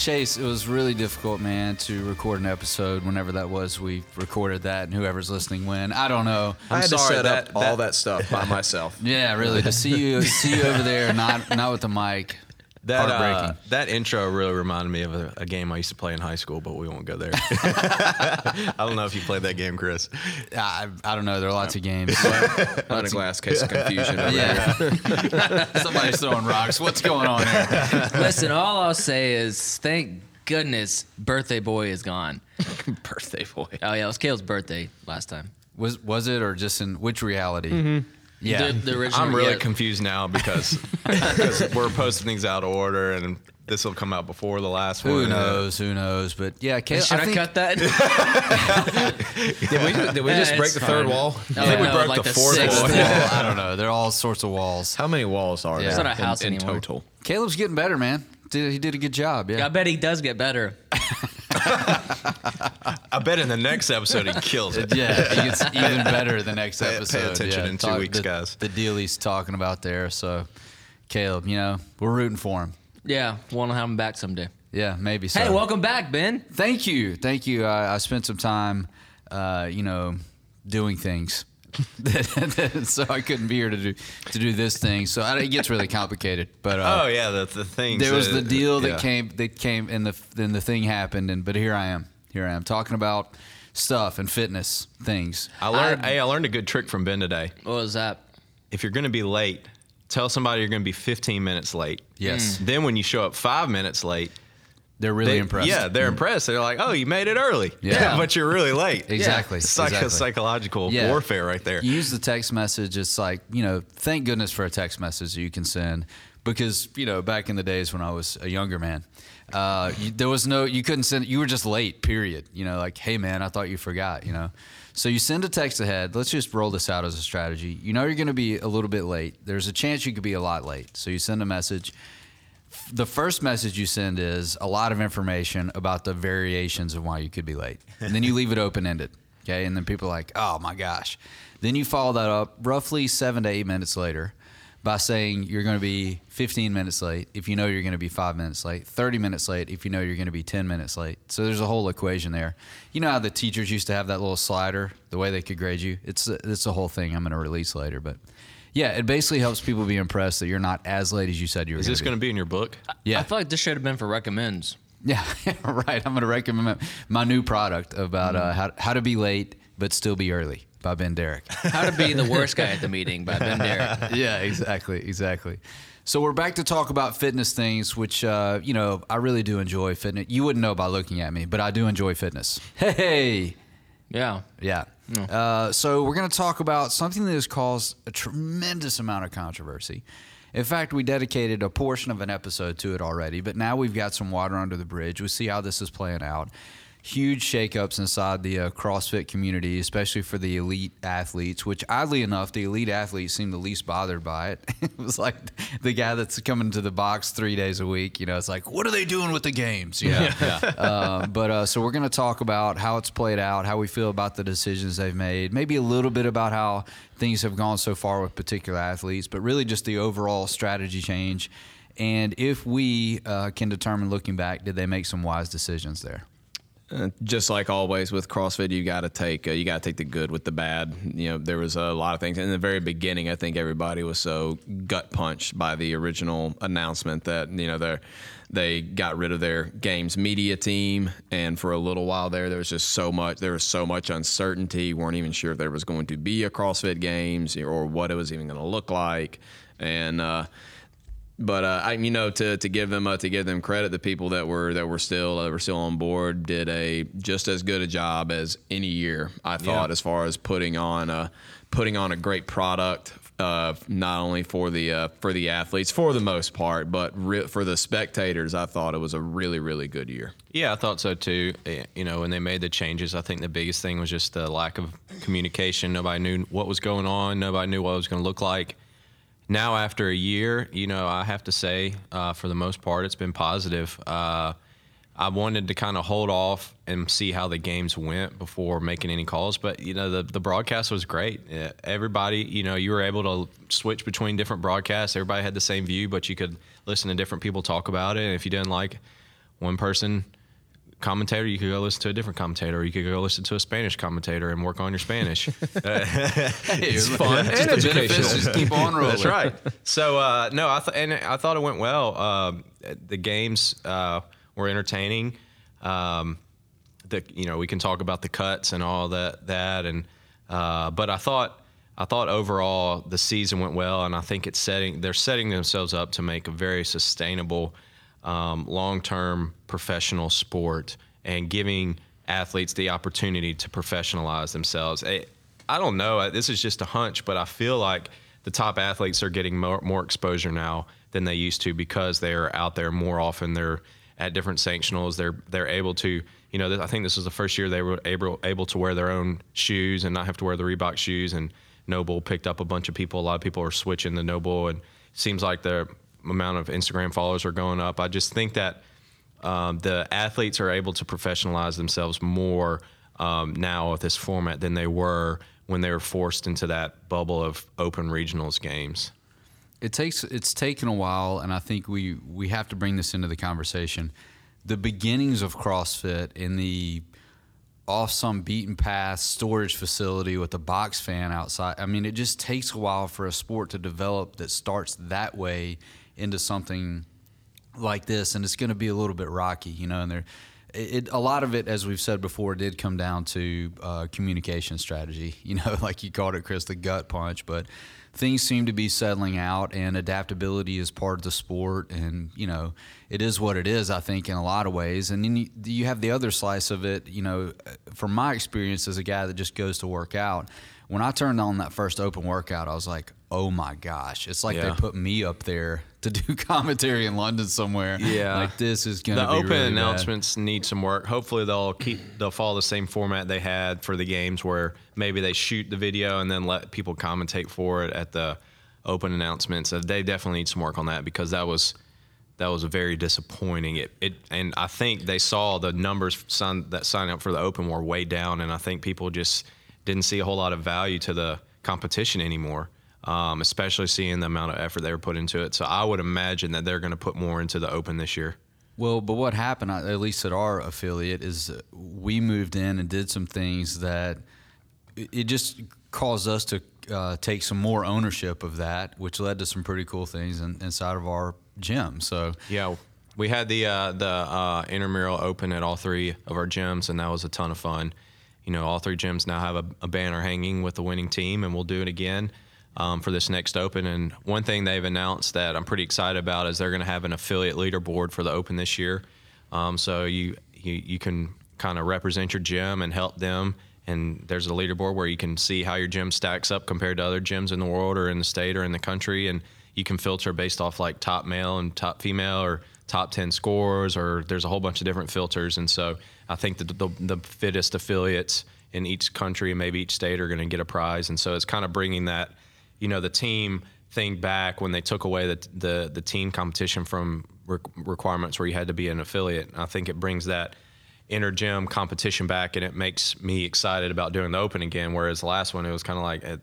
Chase, it was really difficult, man, to record an episode whenever that was. We recorded that, and whoever's listening when. I don't know. I I'm had sorry, to set that- up all that- that stuff by myself. Yeah, really. To see you, see you over there, not not with the mic. That uh, that intro really reminded me of a, a game I used to play in high school, but we won't go there. I don't know if you played that game, Chris. I, I don't know. There are lots of games. Not a glass case of confusion. over there. yeah. Somebody's throwing rocks. What's going on here? Listen, all I'll say is thank goodness birthday boy is gone. Birthday boy. Oh yeah, it was Kale's birthday last time. Was was it or just in which reality? Yeah. The, the original. I'm really yeah. confused now because, because we're posting things out of order, and this will come out before the last Who one. Who knows? Who knows? But yeah, Caleb, Should I, think, cut that? Did we, did we just break it's the third fine. wall? I think we broke like the fourth sixth wall. wall. I don't know. There are all sorts of walls. How many walls are Yeah. there It's not a in- house in, anymore. total? Caleb's getting better, man. Did, he did a good job. Yeah. I bet he does get better. I bet in the next episode he kills it. Yeah, he gets even better the next Pay- pay episode. attention yeah, in two weeks, the, guys. The deal he's talking about there. So, Caleb, you know, we're rooting for him. Yeah, want to have him back someday. Yeah, maybe so. Hey, welcome back, Ben. Thank you, thank you. I, I spent some time, uh, you know, doing things, so I couldn't be here to do to do this thing. So I, it gets really complicated. But uh, Oh yeah, that's the thing. there was the deal that yeah. came that came and the then the thing happened and but here I am. Here I am talking about stuff and fitness things. I learned. hey, I learned a good trick from Ben today. What was that? If you're going to be late, tell somebody you're going to be 15 minutes late. Yes. Then when you show up five minutes late, They're really they- impressed. Yeah, they're impressed. They're like, "Oh, you made it early." Yeah. but you're really late. Exactly, Psych- exactly. Psychological Yeah. warfare right there. You use the text message. It's like you know, thank goodness for a text message you can send because you know back in the days when I was a younger man, uh, you, there was no you couldn't send. You were just late. Period. You know, like hey man, I thought you forgot. You know, so you send a text ahead. Let's just roll this out as a strategy. You know you're going to be a little bit late. There's a chance you could be a lot late. So you send a message. The first message you send is a lot of information about the variations of why you could be late. And then you leave it open ended. Okay. And then people are like, oh my gosh. Then you follow that up roughly seven to eight minutes later by saying you're going to be 15 minutes late if you know you're going to be five minutes late, 30 minutes late if you know you're going to be 10 minutes late. So there's a whole equation there. You know how the teachers used to have that little slider, the way they could grade you? It's, it's a whole thing I'm going to release later. But yeah, it basically helps people be impressed that you're not as late as you said you were Is this going to be in your book? Yeah. I feel like this should have been for recommends. Yeah, right. I'm going to recommend my new product about uh, how, how to be late but still be early by Ben Derrick. How to be the worst guy at the meeting by Ben Derrick. yeah, exactly, exactly. So we're back to talk about fitness things, which uh, you know I really do enjoy fitness. You wouldn't know by looking at me, but I do enjoy fitness. Hey, Yeah. yeah. Uh, so we're going to talk about something that has caused a tremendous amount of controversy. In fact, we dedicated a portion of an episode to it already, but now we've got some water under the bridge. We see how this is playing out. Huge shakeups inside the uh, CrossFit community, especially for the elite athletes. Which, oddly enough, the elite athletes seem the least bothered by it. it was like the guy that's coming to the box three days a week. You know, it's like, what are they doing with the games? You know? uh, but uh, so we're going to talk about how it's played out, how we feel about the decisions they've made, maybe a little bit about how things have gone so far with particular athletes, but really just the overall strategy change. And if we uh, can determine looking back, did they make some wise decisions there? Just like always with CrossFit, you got to take uh, you got to take the good with the bad. You know, there was a lot of things in the very beginning. I think everybody was so gut punched by the original announcement that you know they they got rid of their games media team, and for a little while there, there was just so much there was so much uncertainty. weren't even sure if there was going to be a CrossFit Games or what it was even going to look like, and. Uh, but uh, I, you know, to, to give them uh, to give them credit, the people that were that were still uh, were still on board did a just as good a job as any year. I thought, Yeah. as far as putting on a putting on a great product, uh, not only for the uh, for the athletes for the most part, but re- for the spectators. I thought it was a really really good year. Yeah, I thought so too. Eh, You know, when they made the changes, I think the biggest thing was just the lack of communication. Nobody knew what was going on. Nobody knew what it was going to look like. Now, after a year, you know, I have to say, uh, for the most part, it's been positive. Uh, I wanted to kind of hold off and see how the games went before making any calls. But you know, the the broadcast was great. Everybody, you know, you were able to switch between different broadcasts. Everybody had the same view, but you could listen to different people talk about it. And if you didn't like one person commentator, you could go listen to a different commentator, or you could go listen to a Spanish commentator and work on your Spanish. it's fun and the educational. benefits just keep on rolling. That's right. So uh, no, I th- and I thought it went well. Um the games uh, were entertaining. Um, the you know we can talk about the cuts and all that that and uh, but I thought I thought overall the season went well and I think it's setting they're setting themselves up to make a very sustainable um, long term professional sport and giving athletes the opportunity to professionalize themselves. I, I don't know. This is just a hunch, but I feel like the top athletes are getting more, more exposure now than they used to because they're out there more often. They're at different sanctionals. They're they're able to, you know, I think this was the first year they were able able to wear their own shoes and not have to wear the Reebok shoes. And NOBULL picked up a bunch of people. A lot of people are switching to NOBULL, and seems like the amount of Instagram followers are going up. I just think that um, the athletes are able to professionalize themselves more um, now with this format than they were when they were forced into that bubble of open regionals games. it takes it's taken a while and i think we we have to bring this into the conversation the beginnings of crossfit in the off some beaten path storage facility with a box fan outside i mean it just takes a while for a sport to develop that starts that way into something like this and it's going to be a little bit rocky you know and there it, a lot of it as we've said before did come down to uh, communication strategy you know like you called it chris the gut punch but things seem to be settling out and adaptability is part of the sport and you know it is what it is i think in a lot of ways and then you, you have the other slice of it you know from my experience as a guy that just goes to work out when i turned on that first open workout i was like oh my gosh it's like Yeah. they put me up there to do commentary in london somewhere Yeah. like this is gonna the be open really bad. announcements need some work. Hopefully they'll keep they'll follow the same format they had for the games where maybe they shoot the video and then let people commentate for it at the open announcements. They definitely need some work on that because that was that was a very disappointing. It, it and I think they saw the numbers sign, that signed up for the open were way down, and I think people just didn't see a whole lot of value to the competition anymore. Um, especially seeing the amount of effort they were put into it. So I would imagine that they're going to put more into the open this year. Well, but what happened, uh, at least at our affiliate, is uh, we moved in and did some things that it it just caused us to uh, take some more ownership of that, which led to some pretty cool things in, inside of our gym. So Yeah, we had the uh, the uh, intramural open at all three of our gyms, and that was a ton of fun. You know, all three gyms now have a, a banner hanging with the winning team, and we'll do it again um, for this next open. And one thing they've announced that I'm pretty excited about is they're going to have an affiliate leaderboard for the open this year. Um, so you you, you can kind of represent your gym and help them. And there's a leaderboard where you can see how your gym stacks up compared to other gyms in the world or in the state or in the country. And you can filter based off like top male and top female or top 10 scores, or there's a whole bunch of different filters. And so I think that the, the fittest affiliates in each country and maybe each state are going to get a prize. And so it's kind of bringing that, you know, the team thing back when they took away the, the, the team competition from re- requirements where you had to be an affiliate. I think it brings that inter gym competition back and it makes me excited about doing the open again. Whereas the last one, it was kind of like, eh,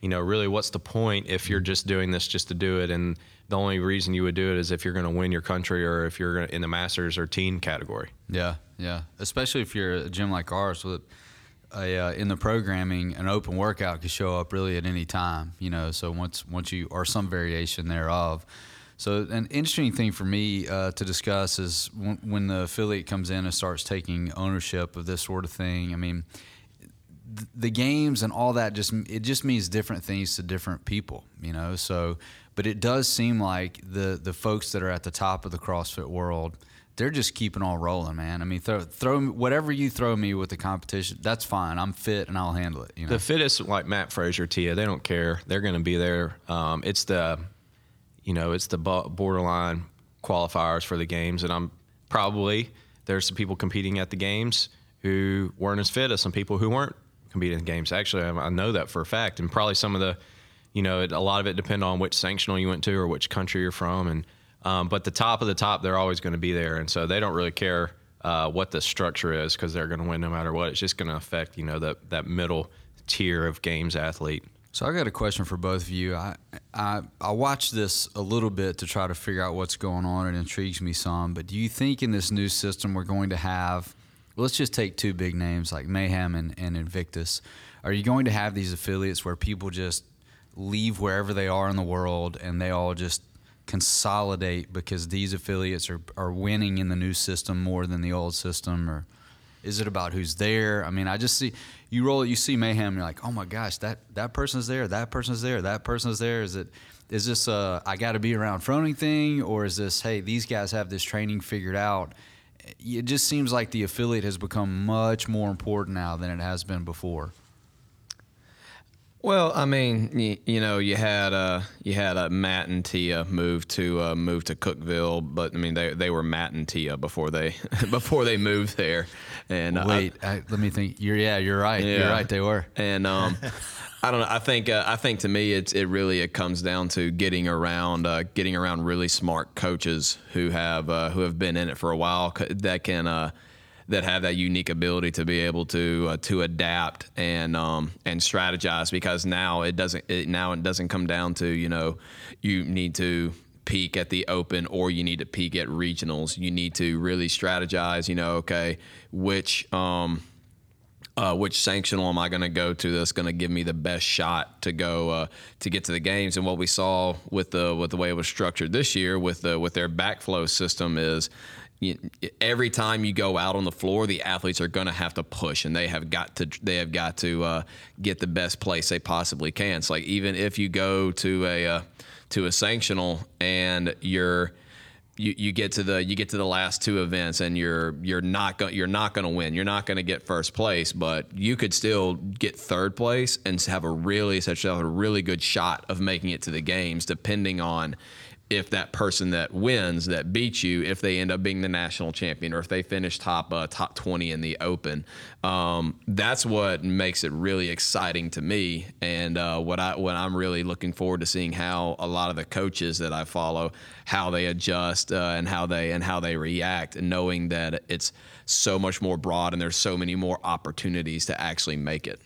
you know, really, what's the point if you're just doing this just to do it? And the only reason you would do it is if you're going to win your country or if you're in the masters or teen category. Yeah, yeah. Especially if you're a gym like ours with a uh, in the programming, an open workout could show up really at any time. You know, so once once you or some variation thereof. So an interesting thing for me uh, to discuss is when, when the affiliate comes in and starts taking ownership of this sort of thing. I mean, th- the games and all that just it just means different things to different people, you know. So, but it does seem like the the folks that are at the top of the CrossFit world, they're just keeping on rolling, man. I mean, throw throw whatever you throw me with the competition, that's fine. I'm fit and I'll handle it. You know. The fittest, like Mat Fraser, Tia, they don't care. They're going to be there. Um, it's the, you know, it's the borderline qualifiers for the games, and I'm probably there's some people competing at the games who weren't as fit as some people who weren't competing in the games. Actually, I know that for a fact, and probably some of the, you know, it, a lot of it depend on which sanctional you went to or which country you're from, and um, but the top of the top, they're always going to be there, and so they don't really care uh, what the structure is because they're going to win no matter what. It's just going to affect you know that that middle tier of games athlete. So I got a question for both of you. I, I I watched this a little bit to try to figure out what's going on. It intrigues me some. But do you think in this new system we're going to have? Let's just take two big names like Mayhem and, and Invictus. Are you going to have these affiliates where people just leave wherever they are in the world and they all just consolidate because these affiliates are, are winning in the new system more than the old system or is it about who's there? I mean i just see you roll it, you see mayhem you're like oh my gosh that that person's there that person's there that person's there. Is it is this a i got to be around froning thing or is this hey these guys have this training figured out? It just seems like the affiliate has become much more important now than it has been before Well, I mean, you, you know, you had uh, you had uh, Matt and Tia move to uh, move to Cookeville, but I mean, they they were Matt and Tia before they before they moved there. And uh, wait I, let me think you're yeah you're right you're right they were And um, I don't know. I think uh, I think to me, it's it really it comes down to getting around uh, getting around really smart coaches who have uh, who have been in it for a while that can uh, that have that unique ability to be able to uh, to adapt and um, and strategize. Because now it doesn't it, now it doesn't come down to you know you need to peak at the open or you need to peak at regionals. You need to really strategize. You know, okay, which um, uh, which sanctional am I going to go to that's going to give me the best shot to go uh, to get to the games? And what we saw with the with the way it was structured this year with the with their backfill system is. Every time you go out on the floor, the athletes are going to have to push, and they have got to they have got to uh, get the best place they possibly can. So, like even if you go to a uh, to a sanctional and you're you, you get to the you get to the last two events and you're you're not going you're not going to win. You're not going to get first place, but you could still get third place and have a really such a really good shot of making it to the games, depending on if that person that wins that beats you, if they end up being the national champion or if they finish top uh, top twenty in the Open. Um, that's what makes it really exciting to me, and uh, what I what I'm really looking forward to seeing how a lot of the coaches that I follow how they adjust uh, and how they and how they react, and knowing that it's so much more broad and there's so many more opportunities to actually make it.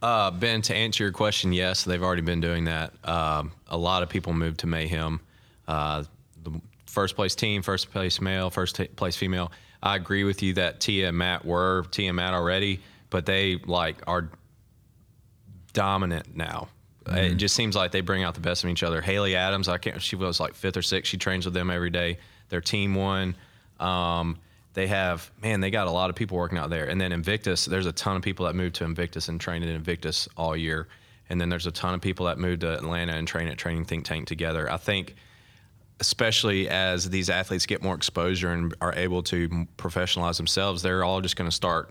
Uh, ben, to answer your question, yes, they've already been doing that. Um, a lot of people moved to Mayhem. Uh, the first place team, first place male, first t- place female. I agree with you that Tia and Matt were Tia and Matt already, but they like are dominant now. It just seems like they bring out the best in each other. Haley Adams, I can't. She was like fifth or sixth. She trains with them every day. Their team won. Um, they have man, they got a lot of people working out there. And then Invictus, there's a ton of people that moved to Invictus and trained at Invictus all year. And then there's a ton of people that moved to Atlanta and train at Training Think Tank together. I think, especially as these athletes get more exposure and are able to professionalize themselves, they're all just going to start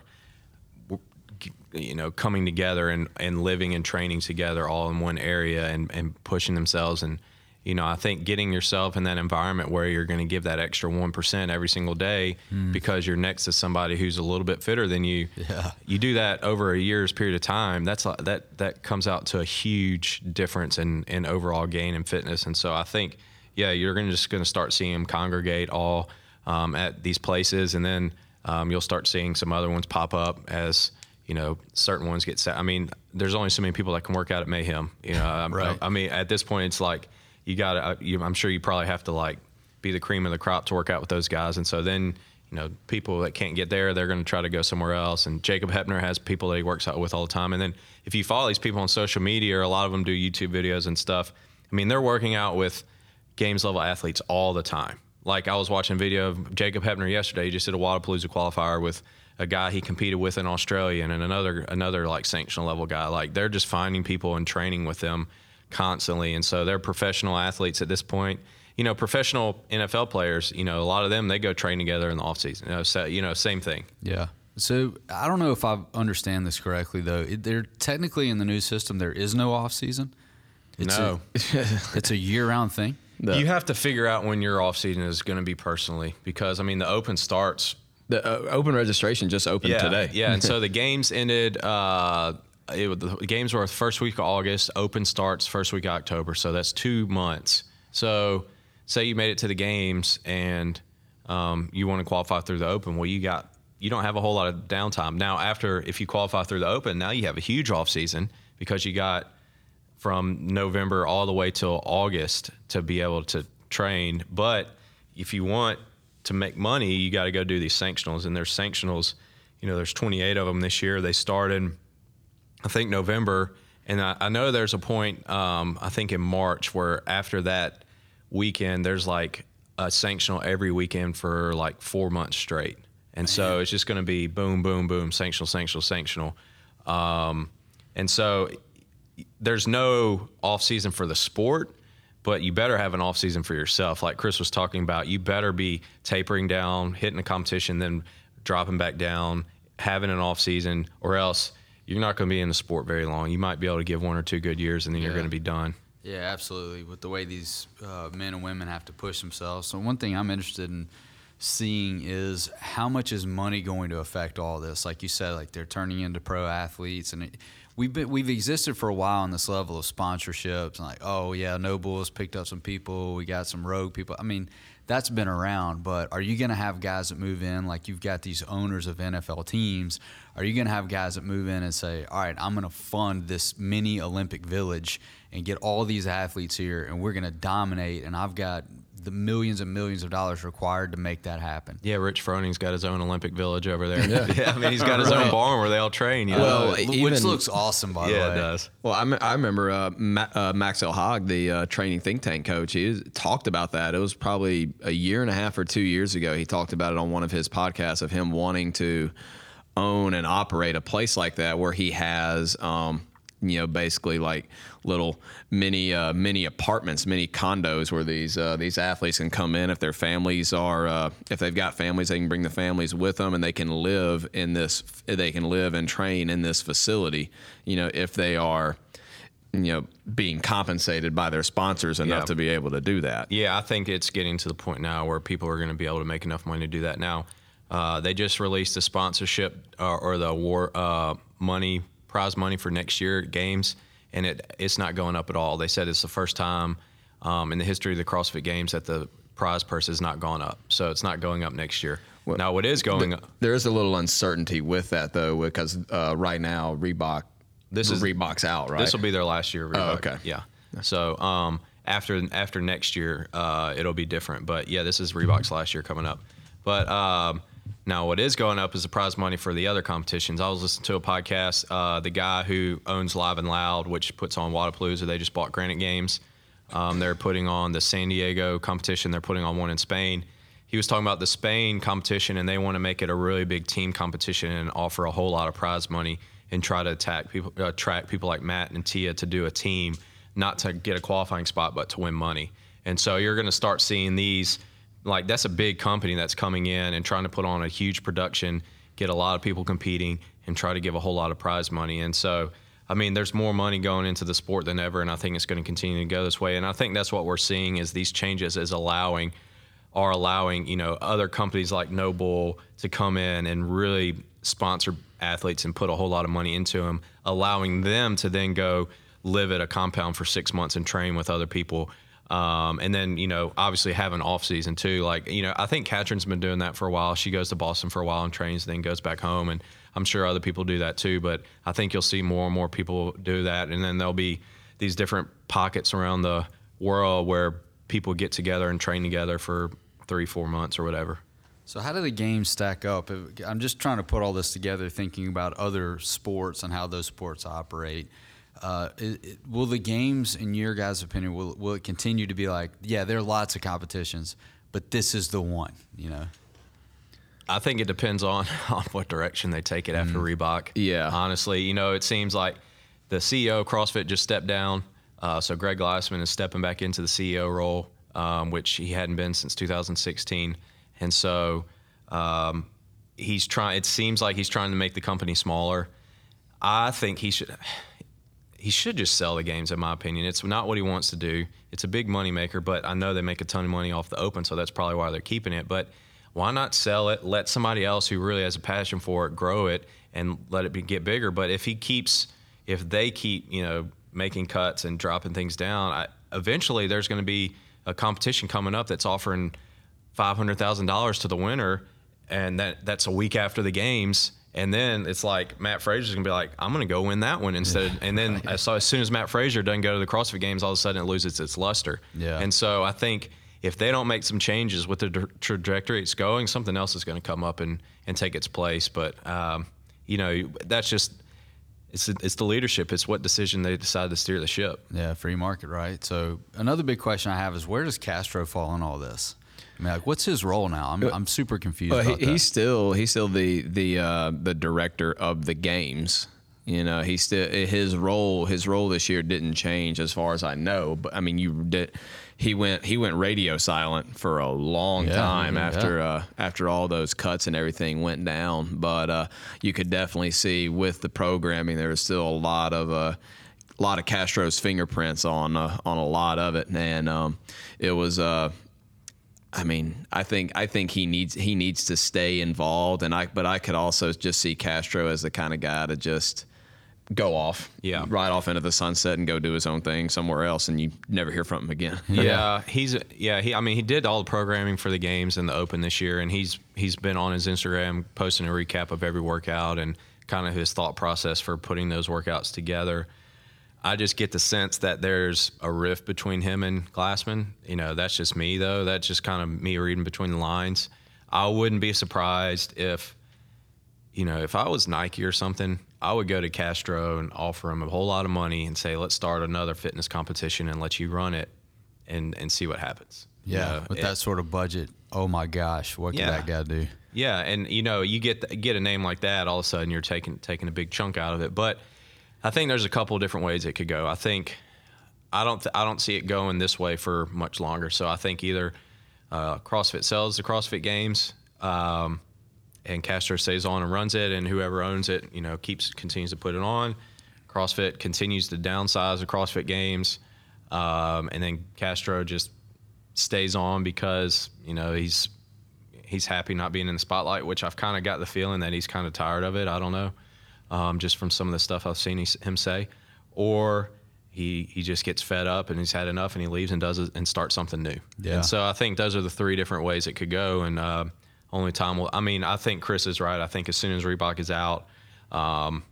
you know coming together and, and living and training together all in one area and, and pushing themselves. And you know i think getting yourself in that environment where you're going to give that extra 1% every single day hmm. because you're next to somebody who's a little bit fitter than you Yeah. you do that over a year's period of time that's a- that that comes out to a huge difference in in overall gain and fitness. And so i think yeah you're going to just going to start seeing them congregate all um, at these places and then um, you'll start seeing some other ones pop up as you know certain ones get set i mean there's only so many people that can work out at mayhem you know I, Right. I, mean at this point it's like you got to i'm sure you probably have to like be the cream of the crop to work out with those guys and so then you know people that can't get there they're going to try to go somewhere else and jacob heppner has people that he works out with all the time and then if you follow these people on social media or a lot of them do youtube videos and stuff i mean they're working out with games level athletes all the time. Like I was watching a video of Jacob Heppner yesterday. He just did a Wodapalooza qualifier with a guy he competed with in Australia and another another like sanctional level guy. Like they're just finding people and training with them constantly, and so they're professional athletes at this point. You know, professional NFL players. You know, a lot of them they go train together in the off season. You know, so, you know, same thing. Yeah. So I don't know if I understand this correctly though. It, there technically in the new system there is no off season. It's No. a, it's a year round thing. The- you have to figure out when your off season is going to be personally because I mean the open starts The uh, open registration just opened yeah, today. Yeah, and so the games ended. Uh, it, the games were first week of August. Open starts first week of October. So that's two months. So say you made it to the games and um, you want to qualify through the Open. Well, you got you don't have a whole lot of downtime now. After if you qualify through the Open, now you have a huge off season because you got from November all the way till August to be able to train. But if you want to make money, you got to go do these sanctionals, and there's sanctionals. You know, there's 28 of them this year. They started, I think, November, and I, I know there's a point, um, I think in March, where after that weekend, there's like a sanctional every weekend for like four months straight. And so it's just going to be boom, boom, boom, sanctional, sanctional, sanctional. Um, and so there's no off season for the sport, but you better have an off season for yourself. Like Chris was talking about, you better be tapering down, hitting a competition, then dropping back down, having an off season, or else you're not going to be in the sport very long. You might be able to give one or two good years, and then you're going to be done. Yeah, absolutely. With the way these uh, men and women have to push themselves. So one thing I'm interested in seeing is how much is money going to affect all this? Like you said, like they're turning into pro athletes, and it, we've been we've existed for a while on this level of sponsorships. Like, oh yeah, NOBULL's picked up some people. We got some rogue people. I mean, that's been around. But are you going to have guys that move in? Like you've got these owners of NFL teams. Are you going to have guys that move in and say, all right, I'm going to fund this mini Olympic village and get all these athletes here, and we're going to dominate, and I've got the millions and millions of dollars required to make that happen. Yeah, Rich Froning's got his own Olympic village over there. Yeah, I mean, he's got his own barn where they all train. You know? Well, Uh, which looks awesome, by the yeah, way. it does. Well, I, me- I remember uh, Ma- uh, Max El-Hag, the uh, training think tank coach. He was, talked about that. It was probably a year and a half or two years ago. He talked about it on one of his podcasts of him wanting to own and operate a place like that where he has, um, you know, basically like little mini uh, mini apartments, mini condos where these uh, these athletes can come in if their families are uh, if they've got families, they can bring the families with them and they can live in this. They can live and train in this facility. You know, if they are you know being compensated by their sponsors enough Yeah. to be able to do that. Yeah, I think it's getting to the point now where people are going to be able to make enough money to do that. Now, uh, they just released the sponsorship uh, or the war uh, money prize money for next year at games, and it it's not going up at all. They said it's the first time um, in the history of the CrossFit Games that the prize purse has not gone up, so it's not going up next year. now, what is going up? There is a little uncertainty with that though, because uh, right now Reebok, This is- Reebok's out, right? This will be their last year. of Oh, okay. Yeah. So um, after after next year, uh, it'll be different. But yeah, this is Reebok's last year coming up. But um, now what is going up is the prize money for the other competitions. I was listening to a podcast. Uh, the guy who owns Live and Loud, which puts on Wodapalooza, they just bought Granite Games. Um, they're putting on the San Diego competition. They're putting on one in Spain. He was talking about the Spain competition, and they want to make it a really big team competition and offer a whole lot of prize money and try to attack people, attract people like Matt and Tia to do a team, not to get a qualifying spot, but to win money. And so you're going to start seeing these, like that's a big company that's coming in and trying to put on a huge production, get a lot of people competing, and try to give a whole lot of prize money. And so I mean, there's more money going into the sport than ever, and I think it's going to continue to go this way. And I think that's what we're seeing is these changes is allowing are allowing you know other companies like NOBULL to come in and really sponsor athletes and put a whole lot of money into them, allowing them to then go live at a compound for six months and train with other people. Um, and then, you know, obviously have an off season too. Like, you know, I think Katrin's been doing that for a while. She goes to Boston for a while and trains, then goes back home. And I'm sure other people do that too. But I think you'll see more and more people do that. And then there'll be these different pockets around the world where people get together and train together for three, four months or whatever. So how do the games stack up? I'm just trying to put all this together, thinking about other sports and how those sports operate. Uh, it, it- will the games, in your guys' opinion, will will it continue to be like, yeah, there are lots of competitions, but this is the one, you know? I think it depends on, on what direction they take it after Reebok. Yeah. Honestly, you know, it seems like the CEO of CrossFit just stepped down. Uh, so Greg Glassman is stepping back into the CEO role, um, which he hadn't been since 2016. And so um, he's trying, it seems like he's trying to make the company smaller. I think he should. He should just sell the games, in my opinion. It's not what he wants to do. It's a big money maker, but I know they make a ton of money off the open, so that's probably why they're keeping it. But why not sell it? Let somebody else who really has a passion for it grow it and let it be, get bigger. But if he keeps, if they keep, you know, making cuts and dropping things down, I, eventually there's going to be a competition coming up that's offering five hundred thousand dollars to the winner, and that that's a week after the games. And then it's like Mat Fraser's gonna be like, I'm gonna go win that one instead. Of, and then so as soon as Mat Fraser doesn't go to the CrossFit Games, all of a sudden it loses its luster. Yeah. And so I think if they don't make some changes with the tra- trajectory it's going, something else is going to come up and, and take its place. But um, you know, that's just it's it's the leadership. It's what decision they decide to steer the ship. Yeah, free market, right? So another big question I have is where does Castro fall in all this? I mean, like, what's his role now? I'm, I'm super confused. Well, he, he's still he's still the the uh, the director of the games. You know, he still his role his role this year didn't change as far as I know. But I mean, you did. He went he went radio silent for a long Yeah, time yeah. after uh, after all those cuts and everything went down. But uh, you could definitely see with the programming there was still a lot of uh, a lot of Castro's fingerprints on uh, on a lot of it, and um, it was. Uh, I mean, I think I think he needs he needs to stay involved, and I but I could also just see Castro as the kind of guy to just go off, Yeah. right off into the sunset and go do his own thing somewhere else, and you never hear from him again. Yeah, he's yeah. He I mean he did all the programming for the games and the Open this year, and he's he's been on his Instagram posting a recap of every workout and kind of his thought process for putting those workouts together. I just get the sense that there's a rift between him and Glassman. You know, that's just me though. That's just kind of me reading between the lines. I wouldn't be surprised if, you know, if I was Nike or something, I would go to Castro and offer him a whole lot of money and say, let's start another fitness competition and let you run it and, and see what happens. You yeah, know, with it- that sort of budget. Oh my gosh, what could Yeah. that guy do? yeah, and you know, you get get a name like that, all of a sudden you're taking taking a big chunk out of it. But I think there's a couple of different ways it could go. I think I don't th- I don't see it going this way for much longer. So I think either uh, CrossFit sells the CrossFit Games, um, and Castro stays on and runs it, and whoever owns it, you know, keeps continues to put it on. CrossFit continues to downsize the CrossFit Games, um, and then Castro just stays on because you know he's he's happy not being in the spotlight, which I've kind of got the feeling that he's kind of tired of it. I don't know, um, just from some of the stuff I've seen he, him say, or he he just gets fed up and he's had enough and he leaves and does it and starts something new. Yeah. And so I think those are the three different ways it could go, and uh, only time will. I mean, I think Chris is right. I think as soon as Reebok is out. Um,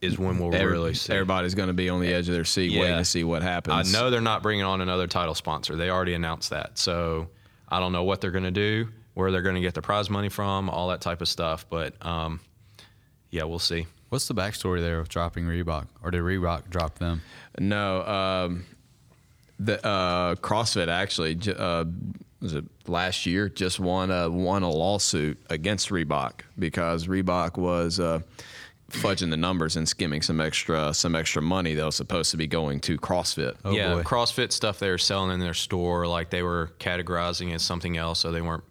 is when we'll Every- really see. everybody's going to be on the edge of their seat, waiting to see what happens. I know they're not bringing on another title sponsor. They already announced that. So I don't know what they're going to do, where they're going to get the prize money from, all that type of stuff. But um, yeah, we'll see. What's the backstory there of dropping Reebok, or did Reebok drop them? No, um, the uh, CrossFit actually uh, was it last year just won a won a lawsuit against Reebok because Reebok was uh, fudging the numbers and skimming some extra some extra money that was supposed to be going to CrossFit. Oh, yeah, boy. CrossFit stuff they were selling in their store, like they were categorizing as something else, so they weren't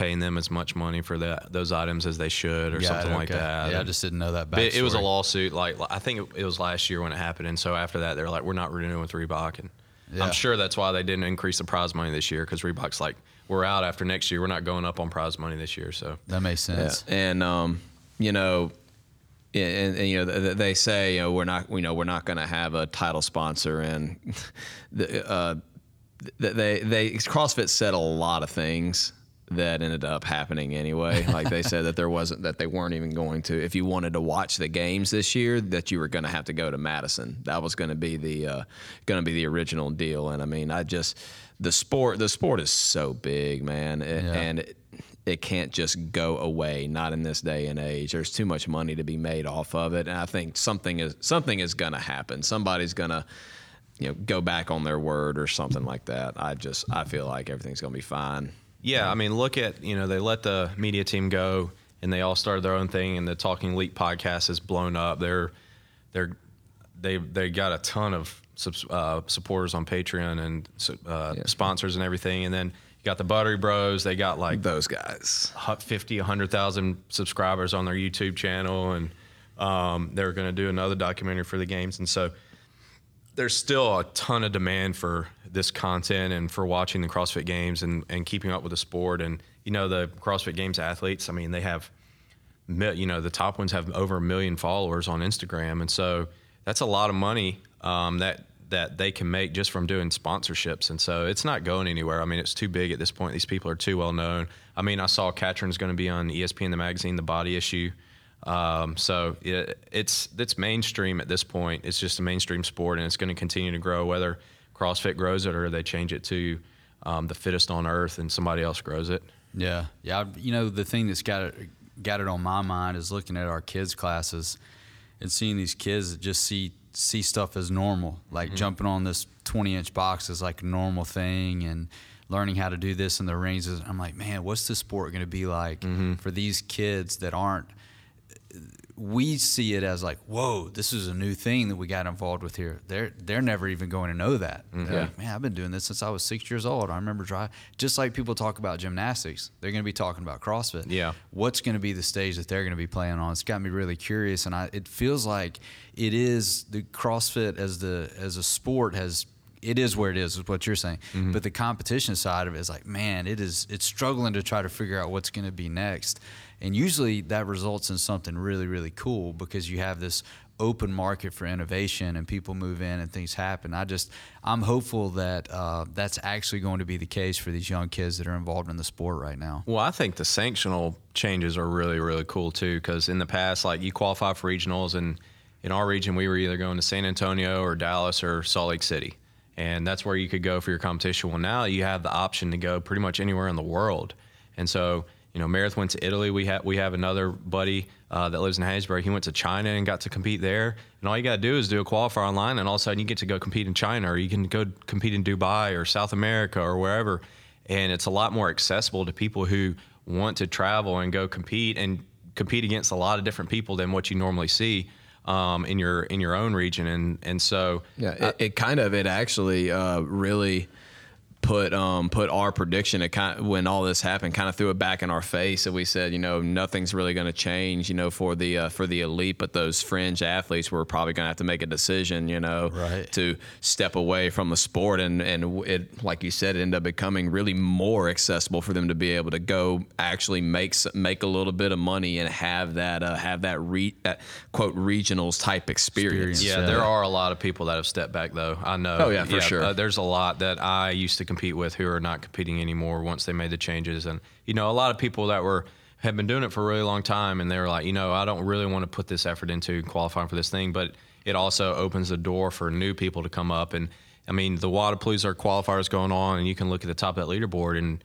paying them as much money for that those items as they should, or Got it, something like okay. that. Yeah, I just didn't know that. But it was a lawsuit. Like I think it, it was last year when it happened, and so after that, they're like, "We're not renewing with Reebok," and Yeah. I'm sure that's why they didn't increase the prize money this year because Reebok's like, "We're out after next year. We're not going up on prize money this year." So That makes Yeah. sense. And um, you know, and, and you know they say you know we're not you know we're not going to have a title sponsor, and the, uh, they they CrossFit said a lot of things that ended up happening anyway. Like they said that there wasn't that they weren't even going to. If you wanted to watch the games this year, that you were going to have to go to Madison. That was going to be the uh, going to be the original deal. And I mean, I just the sport the sport is so big, man, It- Yeah. and it, it can't just go away. Not in this day and age. There's too much money to be made off of it, and I think something is something is going to happen. Somebody's going to you know go back on their word or something like that. I just I feel like everything's going to be fine. Yeah, I mean, look at you know they let the media team go, and they all started their own thing, and the Talking Elite podcast has blown up. They're they're they they got a ton of subs, uh, supporters on Patreon and uh, sponsors and everything, and then you got the Buttery Bros. They got like Those guys. hu- 50, 100,000 subscribers on their YouTube channel, and um, they're going to do another documentary for the games. And so there's still a ton of demand for this content and for watching the CrossFit Games and, and keeping up with the sport. And, you know, the CrossFit Games athletes, I mean, they have, you know, the top ones have over a million followers on Instagram. And so that's a lot of money um, that that they can make just from doing sponsorships. And so it's not going anywhere. I mean, it's too big at this point. These people are too well known. I mean, I saw Katrin's going to be on ESPN the magazine, the body issue. Um, so it, it's it's mainstream at this point. It's just a mainstream sport, and it's going to continue to grow. Whether CrossFit grows it or they change it to um, the fittest on earth and somebody else grows it. Yeah, yeah. You know, the thing that's got it got it on my mind is looking at our kids' classes and seeing these kids that just see see stuff as normal, like mm-hmm. jumping on this 20 inch box is like a normal thing, and learning how to do this in the rings. I'm like, man, what's this sport going to be like mm-hmm. for these kids that aren't we see it as like, whoa, this is a new thing that we got involved with here. They're they're never even going to know that. Mm-hmm. Like, man, I've been doing this since I was six years old. I remember driving. Just like people talk about gymnastics, they're going to be talking about CrossFit. Yeah. What's going to be the stage that they're going to be playing on? It's got me really curious, and I it feels like it is the CrossFit as the as a sport has it is where it is, is what you're saying. Mm-hmm. But the competition side of it is like, man, it is it's struggling to try to figure out what's going to be next. And usually that results in something really, really cool because you have this open market for innovation and people move in and things happen. I just, I'm hopeful that uh, that's actually going to be the case for these young kids that are involved in the sport right now. Well, I think the sanctional changes are really, really cool too because in the past, like you qualify for regionals and in our region, we were either going to San Antonio or Dallas or Salt Lake City. And that's where you could go for your competition. Well, now you have the option to go pretty much anywhere in the world. And so you know, Meredith went to Italy. We have we have another buddy uh, that lives in Hattiesburg. He went to China and got to compete there. And all you got to do is do a qualifier online, and all of a sudden you get to go compete in China, or you can go compete in Dubai or South America or wherever. And it's a lot more accessible to people who want to travel and go compete and compete against a lot of different people than what you normally see um, in your in your own region. And and so yeah, it, it kind of it actually uh, really put um, put our prediction at kind of, when all this happened kind of threw it back in our face and we said you know nothing's really going to change you know for the uh, for the elite but those fringe athletes were probably going to have to make a decision you know right. to step away from the sport and and it like you said it ended up becoming really more accessible for them to be able to go actually make make a little bit of money and have that uh, have that re, that quote regionals type experience. experience. Yeah, there are a lot of people that have stepped back though. I know. Oh yeah, for yeah, sure. Uh, there's a lot that I used to compete with who are not competing anymore once they made the changes. And you know, a lot of people that were have been doing it for a really long time, and they were like, you know, I don't really want to put this effort into qualifying for this thing, but it also opens the door for new people to come up. And I mean, the Wodapalooza qualifiers going on, and you can look at the top of that leaderboard and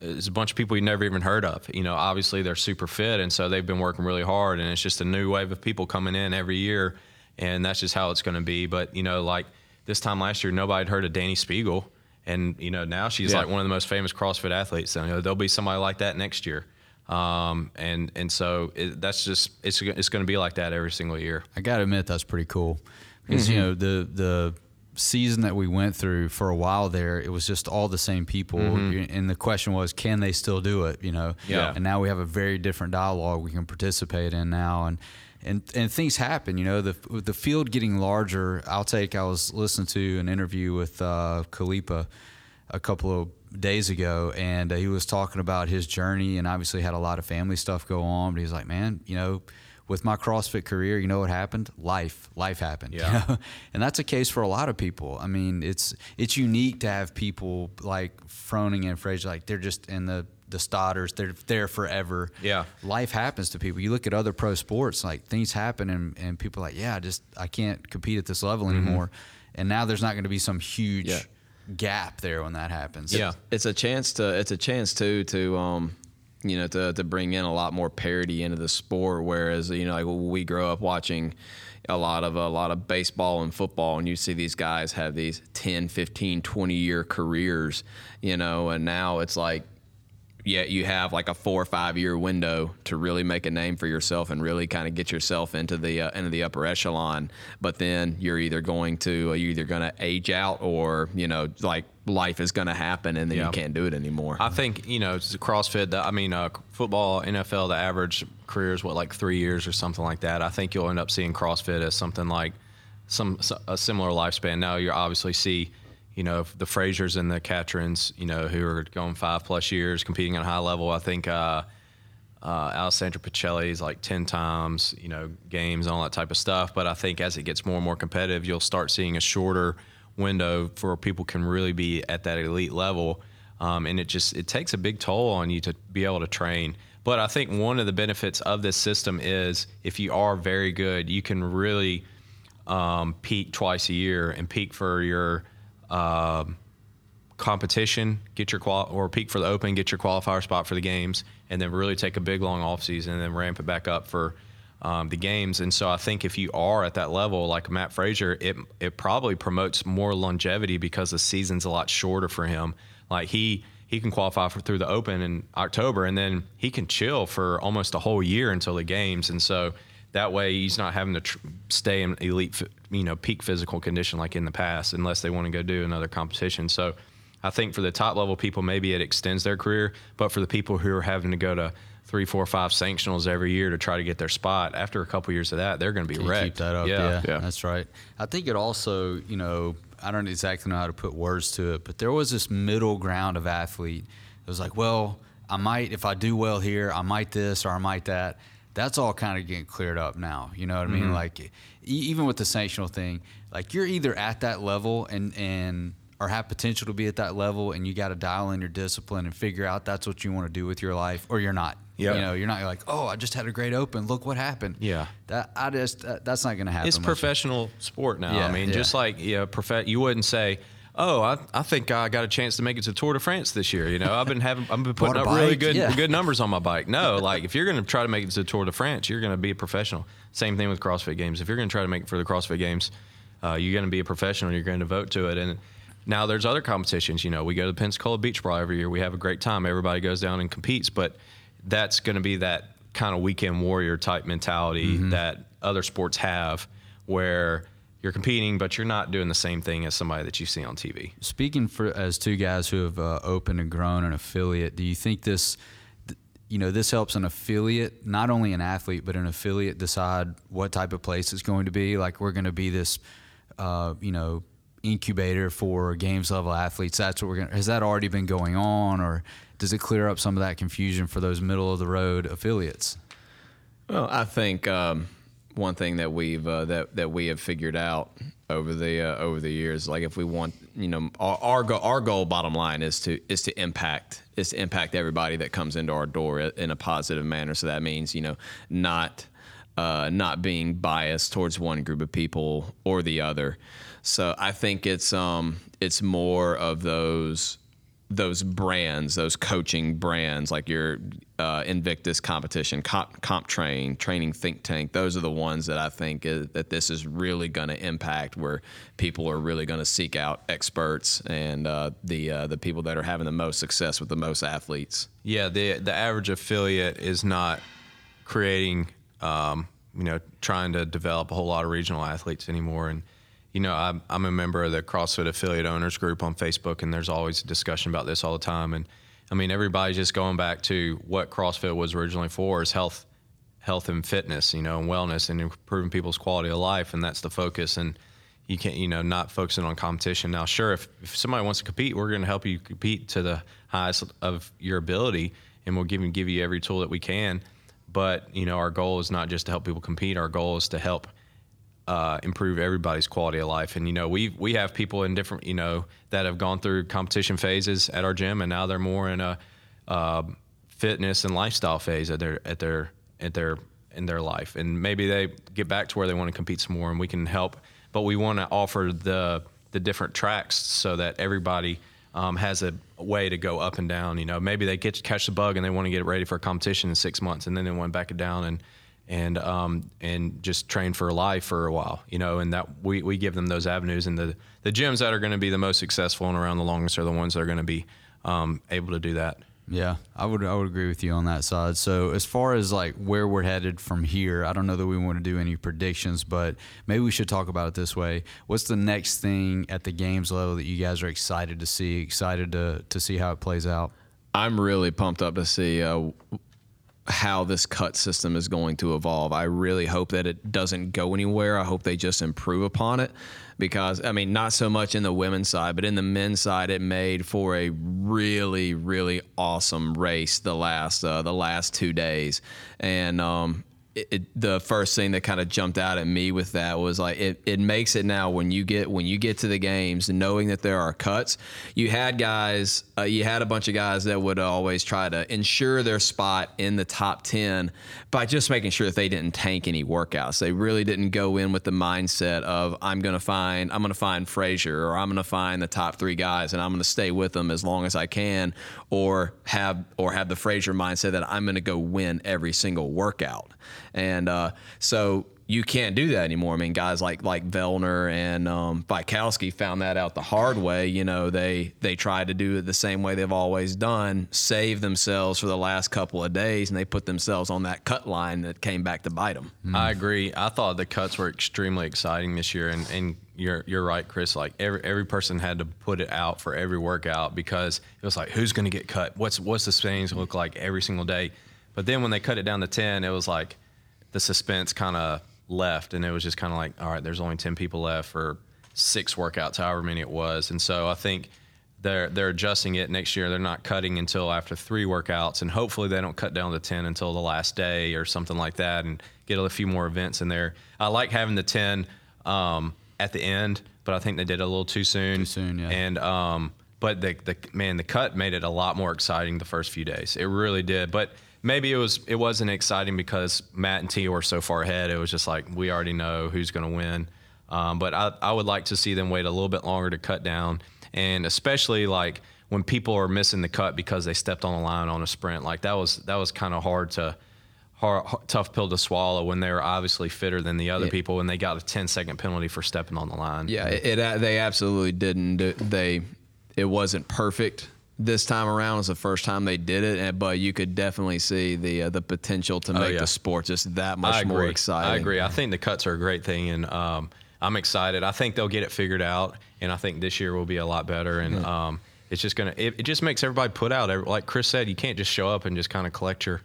there's a bunch of people you never even heard of. You know, obviously they're super fit, and so they've been working really hard, and it's just a new wave of people coming in every year, and that's just how it's going to be. But you know, like this time last year, nobody had heard of Dani Speegle, and you know now she's yeah. like one of the most famous CrossFit athletes. So you know, there'll be somebody like that next year, um, and and so it, that's just it's it's going to be like that every single year. I got to admit that's pretty cool because mm-hmm. you know the the season that we went through for a while there, it was just all the same people, mm-hmm. and the question was, can they still do it? You know, yeah. And now we have a very different dialogue we can participate in now, and and and things happen. You know, the the field getting larger. I'll take. I was listening to an interview with uh, Khalipa a couple of days ago, and uh, he was talking about his journey, and obviously had a lot of family stuff go on. But he's like, man, you know. With my CrossFit career, you know what happened? Life, life happened. Yeah. You know? and that's a case for a lot of people. I mean, it's it's unique to have people like Froning and Fraser, like they're just in the the Stodders, they're there forever. Yeah. Life happens to people. You look at other pro sports, like things happen and, and people are like, yeah, I just, I can't compete at this level mm-hmm. anymore. And now there's not going to be some huge yeah. gap there when that happens. Yeah. It's a chance to, it's a chance too, to, um, you know, to, to bring in a lot more parity into the sport. Whereas, you know, like we grow up watching a lot of, a lot of baseball and football and you see these guys have these 10, 15, 20 year careers, you know, and now it's like, yet you have like a four or five year window to really make a name for yourself and really kind of get yourself into the uh, into the upper echelon. But then you're either going to uh, you're either going to age out or you know like life is going to happen and then yeah. you can't do it anymore. I think you know CrossFit. I mean, uh, football, NFL, the average career is what like three years or something like that. I think you'll end up seeing CrossFit as something like some a similar lifespan. Now you obviously see you know, the Frasers and the Katrins, you know, who are going five plus years competing at a high level. I think uh, uh, Alessandra Pichelli's like 10 times, you know, games and all that type of stuff. But I think as it gets more and more competitive, you'll start seeing a shorter window for people can really be at that elite level. Um, and it just it takes a big toll on you to be able to train. But I think one of the benefits of this system is if you are very good, you can really um, peak twice a year and peak for your um competition, get your qual or peak for the open, get your qualifier spot for the games, and then really take a big long off season and then ramp it back up for um, the games. And so I think if you are at that level, like Mat Fraser, it it probably promotes more longevity because the season's a lot shorter for him. Like he he can qualify for through the Open in October, and then he can chill for almost a whole year until the games. And so that way, he's not having to tr- stay in elite, you know, peak physical condition like in the past, unless they want to go do another competition. So. I think for the top level people, maybe it extends their career, but for the people who are having to go to three, four, five sanctionals every year to try to get their spot, after a couple years of that, they're going to be Can you wrecked. keep that up. Yeah. Yeah, Yeah. that's right. I think it also, you know, I don't exactly know how to put words to it, but there was this middle ground of athlete. It was like, well, I might, if I do well here, I might this or I might that. That's all kind of getting cleared up now. You know what I Mm-hmm. mean? Like, e- even with the sanctional thing, like you're either at that level and and or have potential to be at that level, and you got to dial in your discipline and figure out that's what you want to do with your life, or you're not. Yep. You know, you're not like, oh, I just had a great open. Look what happened. Yeah. That I just that, that's not going to happen. It's much. professional sport now. Yeah, I mean, yeah. just like yeah, prof- you wouldn't say, "Oh, I, I think I got a chance to make it to Tour de France this year." You know, I've been having I've been putting up really good yeah. good numbers on my bike. No, like if you're going to try to make it to Tour de France, you're going to be a professional. Same thing with CrossFit Games. If you're going to try to make it for the CrossFit Games, uh, you're going to be a professional. You're going to devote to it. And now there's other competitions. You know, we go to the Pensacola Beach Brawl every year. We have a great time. Everybody goes down and competes, but that's going to be that kind of weekend warrior type mentality Mm-hmm. that other sports have, where you're competing, but you're not doing the same thing as somebody that you see on TV. Speaking for as two guys who have uh, opened and grown an affiliate, do you think this, you know, this helps an affiliate, not only an athlete, but an affiliate decide what type of place it's going to be? Like we're going to be this, uh, you know, incubator for games level athletes. That's what we're going. to Has that already been going on, or does it clear up some of that confusion for those middle of the road affiliates? Well, I think um, one thing that we've uh, that that we have figured out over the uh, over the years, like if we want, you know, our our, go- our goal, bottom line, is to is to impact is to impact everybody that comes into our door in a positive manner. So that means, you know, not uh, not being biased towards one group of people or the other. So I think it's um it's more of those those brands, those coaching brands, like your uh, Invictus competition, Comp, CompTrain, Training Think Tank. Those are the ones that I think is, that this is really going to impact, where people are really going to seek out experts and uh, the uh, the people that are having the most success with the most athletes. Yeah, the the average affiliate is not creating, um, you know, trying to develop a whole lot of regional athletes anymore. And you know, I'm I'm a member of the CrossFit affiliate owners group on Facebook, and there's always a discussion about this all the time. And I mean, everybody's just going back to what CrossFit was originally for is health, health and fitness, you know, and wellness, and improving people's quality of life, and that's the focus. And you can't, you know, not focusing on competition. Now, sure, if, if somebody wants to compete, we're going to help you compete to the highest of your ability, and we'll give give you every tool that we can. But you know, our goal is not just to help people compete. Our goal is to help uh, improve everybody's quality of life. And you know, we we have people in different, you know, that have gone through competition phases at our gym, and now they're more in a uh, fitness and lifestyle phase at their at their at their in their life. And maybe they get back to where they want to compete some more, and we can help. But we want to offer the the different tracks so that everybody um, has a way to go up and down. You know, maybe they get catch the bug and they want to get ready for a competition in six months, and then they want to back it down and and um, and just train for life for a while, you know, and that we, we give them those avenues and the the gyms that are going to be the most successful and around the longest are the ones that are going to be um, able to do that. Yeah, I would I would agree with you on that side. So as far as like where we're headed from here, I don't know that we want to do any predictions, but maybe we should talk about it this way. What's the next thing at the games level that you guys are excited to see, excited to to see how it plays out? I'm really pumped up to see uh, how this cut system is going to evolve. I really hope that it doesn't go anywhere. I hope they just improve upon it because, I mean, not so much in the women's side, but in the men's side, it made for a really, really awesome race the last uh, the last two days, and um, it, the first thing that kind of jumped out at me with that was like it, it makes it now when you get when you get to the games knowing that there are cuts you had guys uh, you had a bunch of guys that would always try to ensure their spot in the top 10 by just making sure that they didn't tank any workouts. They really didn't go in with the mindset of I'm to find I'm to find Fraser or I'm to find the top 3 guys and I'm to stay with them as long as I can or have or have the Fraser mindset that I'm to go win every single workout and uh, so you can't do that anymore. I mean, guys like like Vellner and um, found that out the hard way. You know, they they tried to do it the same way they've always done, save themselves for the last couple of days, and they put themselves on that cut line that came back to bite them. I agree. I thought the cuts were extremely exciting this year, and, and you're you're right, Chris. Like every every person had to put it out for every workout because it was like, who's going to get cut? What's what's the Spains look like every single day? But then when they cut it down to ten, it was like the suspense kind of left, and it was just kind of like, all right, there's only ten people left for six workouts, however many it was, and so I think they're they're adjusting it next year. They're not cutting until after three workouts, and hopefully they don't cut down to ten until the last day or something like that, and get a few more events in there. I like having the ten um, at the end, but I think they did it a little too soon. Too soon, yeah. And um, but the the man, the cut made it a lot more exciting the first few days. It really did, but maybe it was it wasn't exciting because Mat and T were so far ahead. It was just like we already know who's going to win. Um, but I, I would like to see them wait a little bit longer to cut down, and especially like when people are missing the cut because they stepped on the line on a sprint. Like that was that was kind of hard to. Hard, tough pill to swallow when they were obviously fitter than the other Yeah. people and they got a 10 second penalty for stepping on the line. Yeah, it, it they absolutely didn't. They it wasn't perfect this time around. Was the first time they did it, and- but you could definitely see the uh, the potential to make yeah. the sport just that much more exciting. I agree. I think the cuts are a great thing, and um, I'm excited. I think they'll get it figured out, and I think this year will be a lot better. And um, it's just gonna. It, it just makes everybody put out. Like Chris said, you can't just show up and just kind of collect your.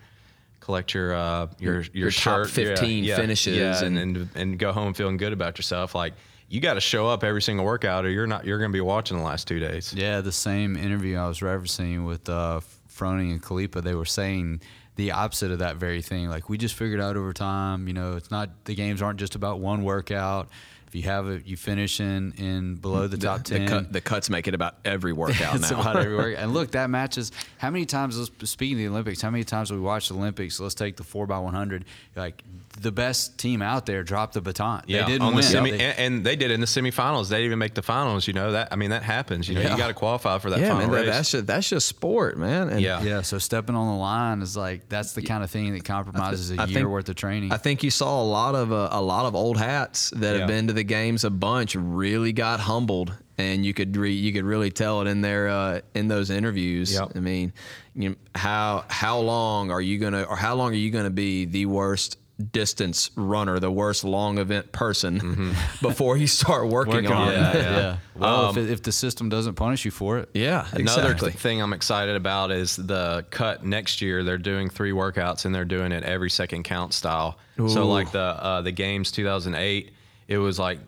Collect your uh, your your, your top shirt, 15 finishes yeah, and- and and go home feeling good about yourself. Like you got to show up every single workout, or you're not. You're going to be watching the last two days. Yeah, the same interview I was referencing with uh, Froning and Khalipa, they were saying the opposite of that very thing. Like we just figured out over time, you know, it's not the games aren't just about one workout. If you have it, you finish in in below the top The, ten. cut, the cuts make it about every workout it's now. about every work. And look, that matches. How many times? let's- Speaking of the Olympics, how many times we watched the Olympics? Let's take the four by one hundred. Like the best team out there dropped the baton. Yeah, they didn't on win. the semi, They- and, and they did in the semifinals. They didn't even make the finals. You know that. I mean, that happens. You know, Yeah. you got to qualify for that yeah, final man, that, race. that's just that's just sport, man. And Yeah. yeah, so stepping on the line is like that's the kind of thing that compromises a I year think- worth of training. I think you saw a lot of uh, a lot of old hats that Yeah. have been to the games a bunch really got humbled, and you could re- you could really tell it in their uh, in those interviews. Yep. I mean, you know, how how long are you gonna or how long are you gonna be the worst distance runner, the worst long event person before you start working, Working on on it? that, yeah. Well, if, it, if the system doesn't punish you for it, Yeah, Another exactly. thing I'm excited about is the cut next year. They're doing three workouts and they're doing it every second count style. So like the uh, the games 2008, it was like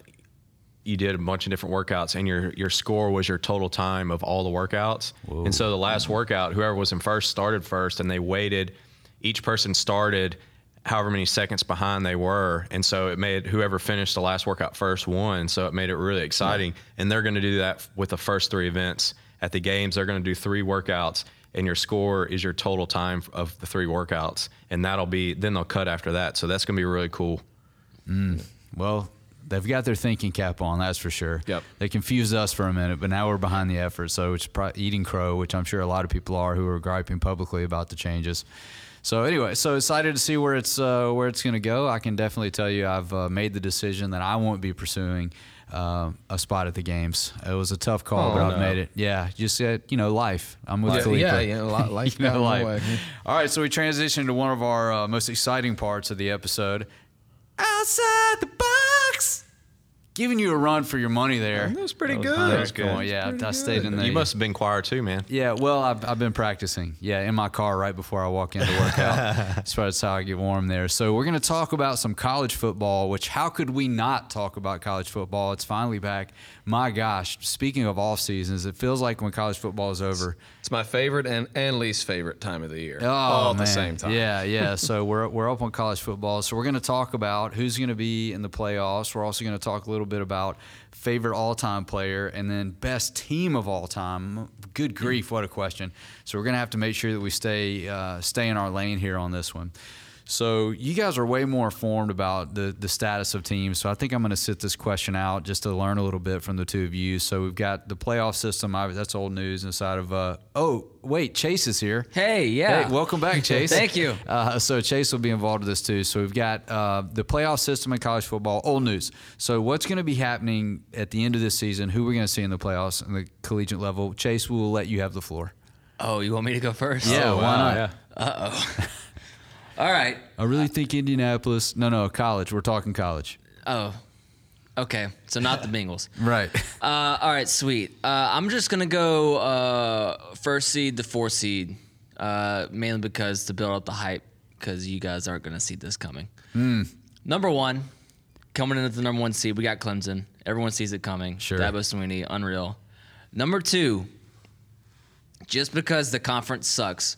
you did a bunch of different workouts and your your score was your total time of all the workouts. And so the last workout, whoever was in first started first, and they waited. Each person started however many seconds behind they were, and so it made whoever finished the last workout first won. So it made it really exciting. And they're going to do that with the first three events at the games. They're going to do three workouts. And your score is your total time of the three workouts, and that'll be then they'll cut after that. So that's gonna be really cool. Mm. well, they've got their thinking cap on, that's for sure. Yep. They confused us for a minute, but now we're behind the effort. So it's eating crow, which I'm sure a lot of people are who are griping publicly about the changes. So anyway, so excited to see where it's uh, where it's going to go. I can definitely tell you I've uh, made the decision that I won't be pursuing uh, a spot at the games. It was a tough call, Oh, but I've made it. Yeah, just uh, you know, life. I'm with Yeah, yeah, yeah, li- life You know, got in the life. All right, so we transition to one of our uh, most exciting parts of the episode. Outside the box. Giving you a run for your money there. That was pretty That good. That That was was cool. good. Yeah, I stayed in there. You must have been choir too, man. Yeah, well, I've, I've been practicing. Yeah, in my car right before I walk in to work out. As far as how I get warm there. So we're going to talk about some college football. Which how could we not talk about college football? It's finally back. My gosh, speaking of off seasons, it feels like when college football is over. It's my favorite and, and least favorite time of the year. Oh, all at man. the same time. Yeah, yeah. so we're we're up on college football. So we're going to talk about who's going to be in the playoffs. We're also going to talk a little bit about favorite all-time player and then best team of all time. Good grief, what a question. So we're going to have to make sure that we stay uh, stay in our lane here on this one. So you guys are way more informed about the the status of teams. So I think I'm going to sit this question out just to learn a little bit from the two of you. So we've got the playoff system. I, that's old news inside of. Uh, oh wait, Chase is here. Hey, yeah. Hey, welcome back, Chase. Thank you. Uh, so Chase will be involved with this too. So we've got uh, the playoff system in college football. Old news. So what's going to be happening at the end of this season? Who we're going to see in the playoffs in the collegiate level? Chase, we will let you have the floor. Oh, you want me to go first? Yeah, Oh, why wow, not? yeah. All right. I really think Indianapolis. No, no, college. We're talking college. Oh, okay. So not the Bengals. Right. Uh, all right, sweet. Uh, I'm just gonna go uh, first seed to four seed, uh, mainly because to build up the hype, because you guys aren't gonna see this coming. Hmm. Number one, coming in at the number one seed, we got Clemson. Everyone sees it coming. Sure. Dabo Swinney, unreal. Number two, just because the conference sucks,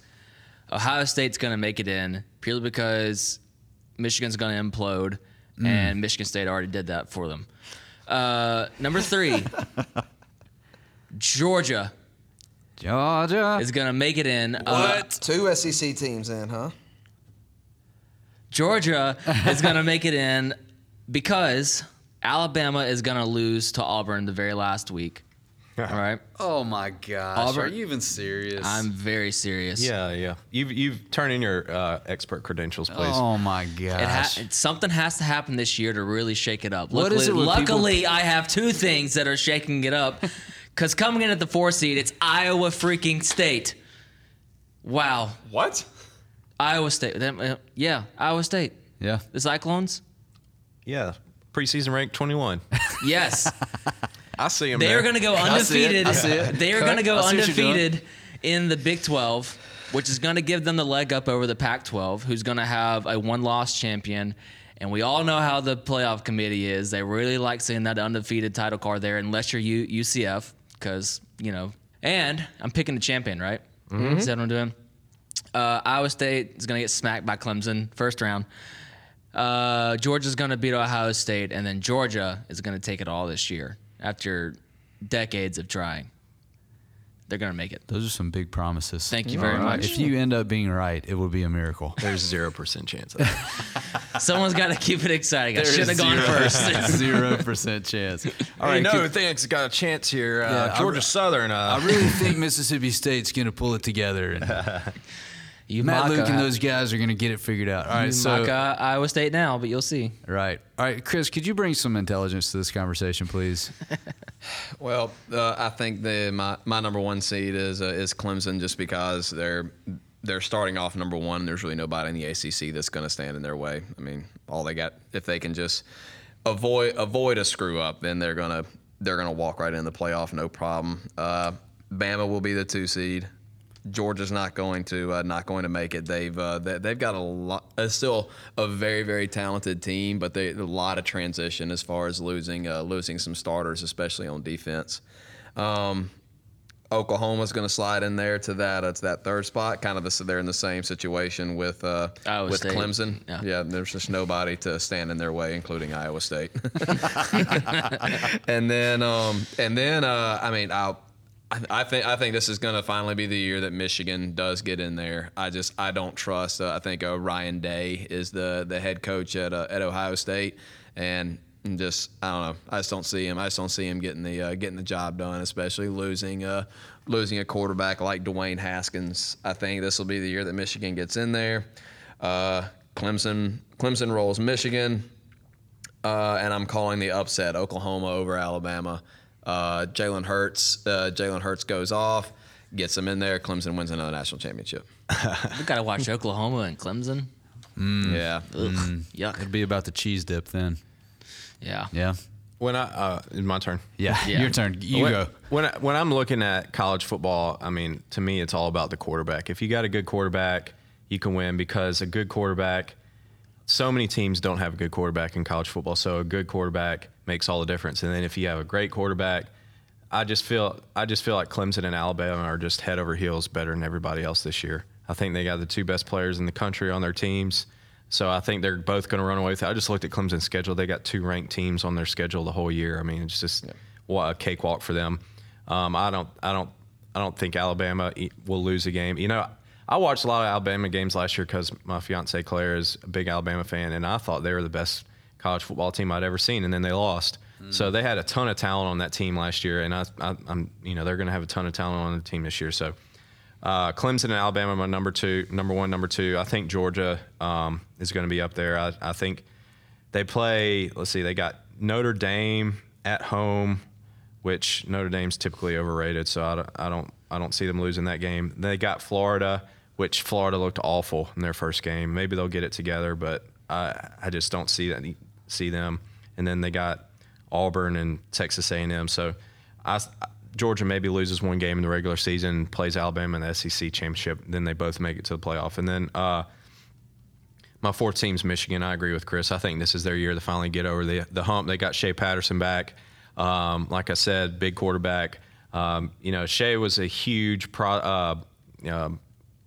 Ohio State's gonna make it in purely because Michigan's gonna implode, Hmm. and Michigan State already did that for them. Uh, number three, Georgia Georgia. is gonna make it in. Uh, Two SEC teams in, huh? Georgia is gonna make it in because Alabama is gonna lose to Auburn the very last week. All right, oh my gosh. Auburn- Are you even serious? I'm very serious. Yeah, yeah. You've you've turned in your uh, expert credentials, please. Oh my It ha- it- something has to happen this year to really shake it up. What luckily, is it with luckily I have two things that are shaking it up. Because coming in at the four seed, it's Iowa freaking State. Wow, What? Iowa State. Them- uh, Yeah, Iowa State. yeah. The Cyclones. Yeah, preseason rank 21. Yes, I see them. they there. are going to go I see it. undefeated. I see it. They are going to go I see what you're doing. undefeated in the Big 12, which is going to give them the leg up over the Pac 12, who's going to have a one loss champion. And we all know how the playoff committee is. They really like seeing that undefeated title card there, unless you're U- UCF, because, you know. And I'm picking the champion, right? Mm-hmm. Is that what I'm doing? Uh, Iowa State is going to get smacked by Clemson first round. Uh, Georgia's going to beat Ohio State, and then Georgia is going to take it all this year after decades of trying. They're going to make it. Those are some big promises. Thank you very All right. much. If you end up being right, it would be a miracle. There's zero percent chance of that. Someone's got to keep it exciting. I should have gone first. Zero percent chance. All right. you know, could- who thinks got a chance here. Uh, Yeah, Georgia re- Southern. Uh, I really think Mississippi State's going to pull it together, and You Matt mock, Luke and those guys are going to get it figured out. All right, you so mock uh, Iowa State now, but you'll see. right, all right, Chris, could you bring some intelligence to this conversation, please? Well, uh, I think the my, my number one seed is uh, is Clemson just because they're they're starting off number one. There's really nobody in the ACC that's going to stand in their way. I mean, all they got if they can just avoid avoid a screw up, then they're gonna they're gonna walk right in the playoff, no problem. Uh, Bama will be the two seed. Georgia's not going to uh, not going to make it. They've uh, they, they've got a lot. It's still a very very talented team, but they a lot of transition as far as losing uh, losing some starters, especially on defense. Um, Oklahoma's going to slide in there to that uh, to that third spot. Kind of the, they're in the same situation with uh, Iowa with State. Clemson. Yeah. yeah, there's just nobody to stand in their way, including Iowa State. and then um, and then uh, I mean I'll. I I think I think this is going to finally be the year that Michigan does get in there. I just I don't trust. Uh, I think uh, Ryan Day is the the head coach at uh, at Ohio State, and just I don't know. I just don't see him. I just don't see him getting the uh, getting the job done, especially losing uh, losing a quarterback like Dwayne Haskins. I think this will be the year that Michigan gets in there. Uh, Clemson Clemson rolls Michigan uh, and I'm calling the upset Oklahoma over Alabama. Uh, Jalen Hurts, uh, Jalen Hurts goes off, gets them in there. Clemson wins another national championship. We got to watch Oklahoma and Clemson. Yeah, Ugh, Yuck. It'd be about the cheese dip then. Yeah. Yeah. When I uh, it's my turn. Yeah, Yeah. your turn. You when, go. When I, when I'm looking at college football, I mean, to me, it's all about the quarterback. If you got a good quarterback, you can win because a good quarterback. So many teams don't have a good quarterback in college football, so a good quarterback makes all the difference. And then if you have a great quarterback, I just feel I just feel like Clemson and Alabama are just head over heels better than everybody else this year. I think they got the two best players in the country on their teams. So I think they're both going to run away with it. I just looked at Clemson's schedule. They got two ranked teams on their schedule the whole year. I mean, it's just what a cakewalk for them. Um, I don't, I don't, I don't think Alabama will lose a game. You know, I watched a lot of Alabama games last year because my fiance Claire is a big Alabama fan, and I thought they were the best college football team I'd ever seen, and then they lost. So they had a ton of talent on that team last year, and I, I, I'm, you know, they're going to have a ton of talent on the team this year. So. Uh, Clemson and Alabama, my number two, number one, number two. I think Georgia um, is going to be up there. I, I think they play. Let's see, they got Notre Dame at home, which Notre Dame's typically overrated. So I don't, I don't, I don't see them losing that game. They got Florida, which Florida looked awful in their first game. Maybe they'll get it together, but I, I just don't see that, see them. And then they got Auburn and Texas A&M. So I, Georgia maybe loses one game in the regular season, plays Alabama in the SEC championship, then they both make it to the playoff. And then uh, my fourth team's Michigan. I agree with Chris. I think this is their year to finally get over the the hump. They got Shea Patterson back. Um, like I said, big quarterback. Um, you know, Shea was a huge pro, uh, uh,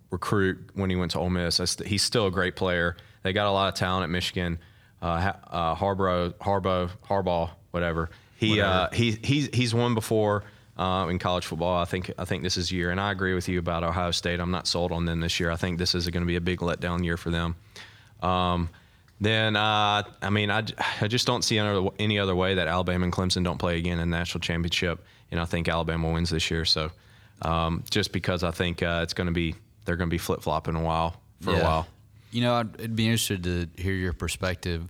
recruit when he went to Ole Miss. St- He's still a great player. They got a lot of talent at Michigan. Uh, uh, Harbaugh, Harbaugh, Harbaugh, whatever. He uh, he he's he's won before uh, in college football. I think I think this is year, and I agree with you about Ohio State. I'm not sold on them this year. I think this is going to be a big letdown year for them. Um, then uh, I mean I, I just don't see any other, any other way that Alabama and Clemson don't play again in the national championship, and I think Alabama wins this year. So um, just because I think uh, it's going to be they're going to be flip flopping a while for a while. You know, I'd, it'd be interested to hear your perspective.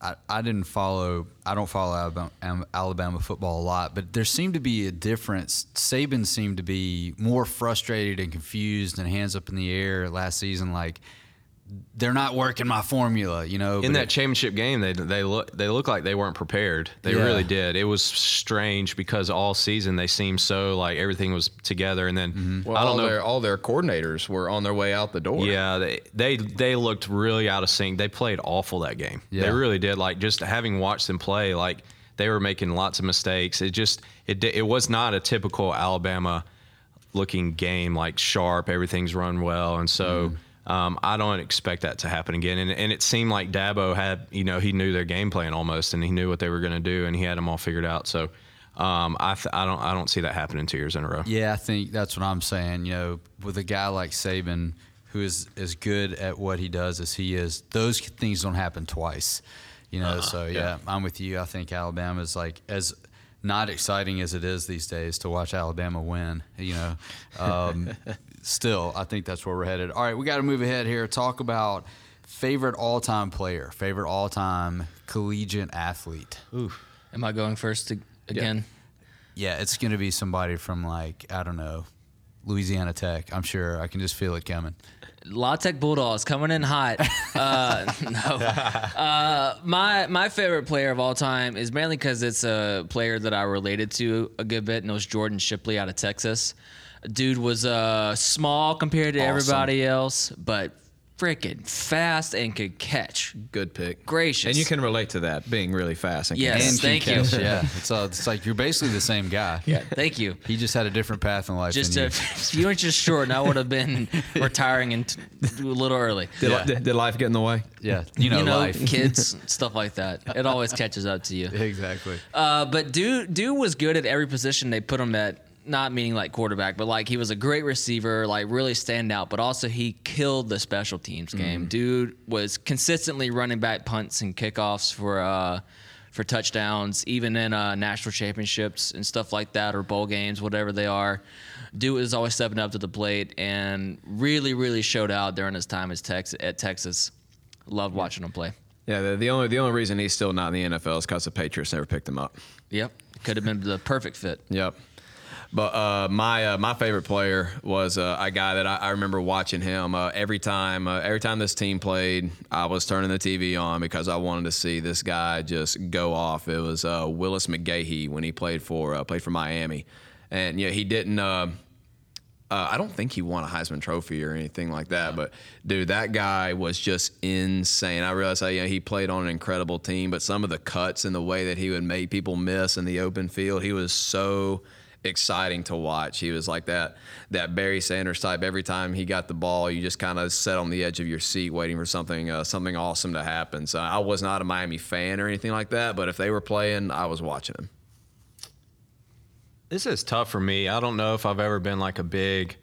I, I didn't follow, I don't follow Alabama, Alabama football a lot, but there seemed to be a difference. Saban seemed to be more frustrated and confused and hands up in the air last season, like they're not working my formula, you know. in that championship game, they they look they look like they weren't prepared. They Yeah. really did. It was strange because all season they seemed so like everything was together, and then Mm-hmm. Well, I don't know. their all their coordinators were on their way out the door. Yeah, they, they they looked really out of sync. They played awful that game. Yeah. They really did. Like just having watched them play, like they were making lots of mistakes. It just it it was not a typical Alabama looking game. Like sharp, everything's run well, and so. Mm-hmm. Um, I don't expect that to happen again. And, and it seemed like Dabo had, you know, he knew their game plan almost, and he knew what they were going to do, and he had them all figured out. So um, I, th- I don't, I don't see that happening two years in a row. Yeah, I think that's what I'm saying. You know, with a guy like Saban, who is as good at what he does as he is, those things don't happen twice. You know, so yeah, I'm with you. I think Alabama is like as not exciting as it is these days to watch Alabama win. You know, um, still, I think that's where we're headed. All right, we got to move ahead here. Talk about favorite all-time player, favorite all-time collegiate athlete. Ooh, Am I going first to, again? Yeah, it's going to be somebody from like I don't know, Louisiana Tech. I'm sure. I can just feel it coming. La Tech Bulldogs coming in hot. Uh, no, uh, my my favorite player of all time is mainly because it's a player that I related to a good bit, and it was Jordan Shipley out of Texas. Dude was uh, small compared to everybody else, but freaking fast and could catch. Good pick. Gracious. And you can relate to that being really fast. And Yes. And thank can you. catch, Yeah, it's, uh, it's like you're basically the same guy. Yeah, thank you. He just had a different path in life Just than a you. few inches short, and I would have been retiring in t- a little early. Did, Yeah. did, did life get in the way? Yeah, you know, you know, life. kids, stuff like that. It always catches up to you. exactly. Uh, but dude, dude was good at every position they put him at. Not meaning like quarterback, but like he was a great receiver, like really stand out. But also he killed the special teams game. Dude was consistently running back punts and kickoffs for uh, for touchdowns, even in uh, national championships and stuff like that, or bowl games, whatever they are. Dude was always stepping up to the plate and really, really showed out during his time as Tex- at Texas. Loved watching him play. Yeah, the, the only the only reason he's still not in the NFL is because the Patriots never picked him up. Yep, could have been the perfect fit. Yep. But uh, my uh, my favorite player was uh, a guy that I, I remember watching him uh, every time. Uh, every time this team played, I was turning the TV on because I wanted to see this guy just go off. It was uh, Willis McGahee when he played for played for Miami, and yeah, he didn't. I don't think he won a Heisman Trophy or anything like that, but dude, that guy was just insane. I realized, that, you know, he played on an incredible team, but some of the cuts and the way that he would make people miss in the open field, he was so exciting to watch. He was like that that Barry Sanders type. Every time he got the ball, you just kind of sat on the edge of your seat waiting for something uh, something awesome to happen. So I was not a Miami fan or anything like that, but if they were playing, I was watching them. This is tough for me. I don't know if I've ever been like a big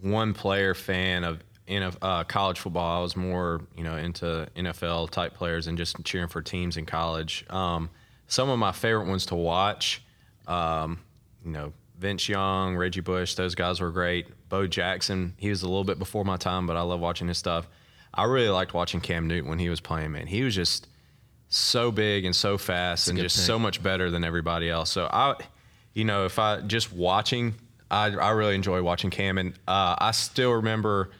one player fan of in uh, college football. I was more, you know, into NFL type players and just cheering for teams in college. Um, some of my favorite ones to watch, um, you know, Vince Young, Reggie Bush, those guys were great. Bo Jackson, he was a little bit before my time, but I love watching his stuff. I really liked watching Cam Newton when he was playing, man. He was just so big and so fast and just so much better than everybody else. So I, you know, if I just watching, I, I really enjoy watching Cam. And uh, I still remember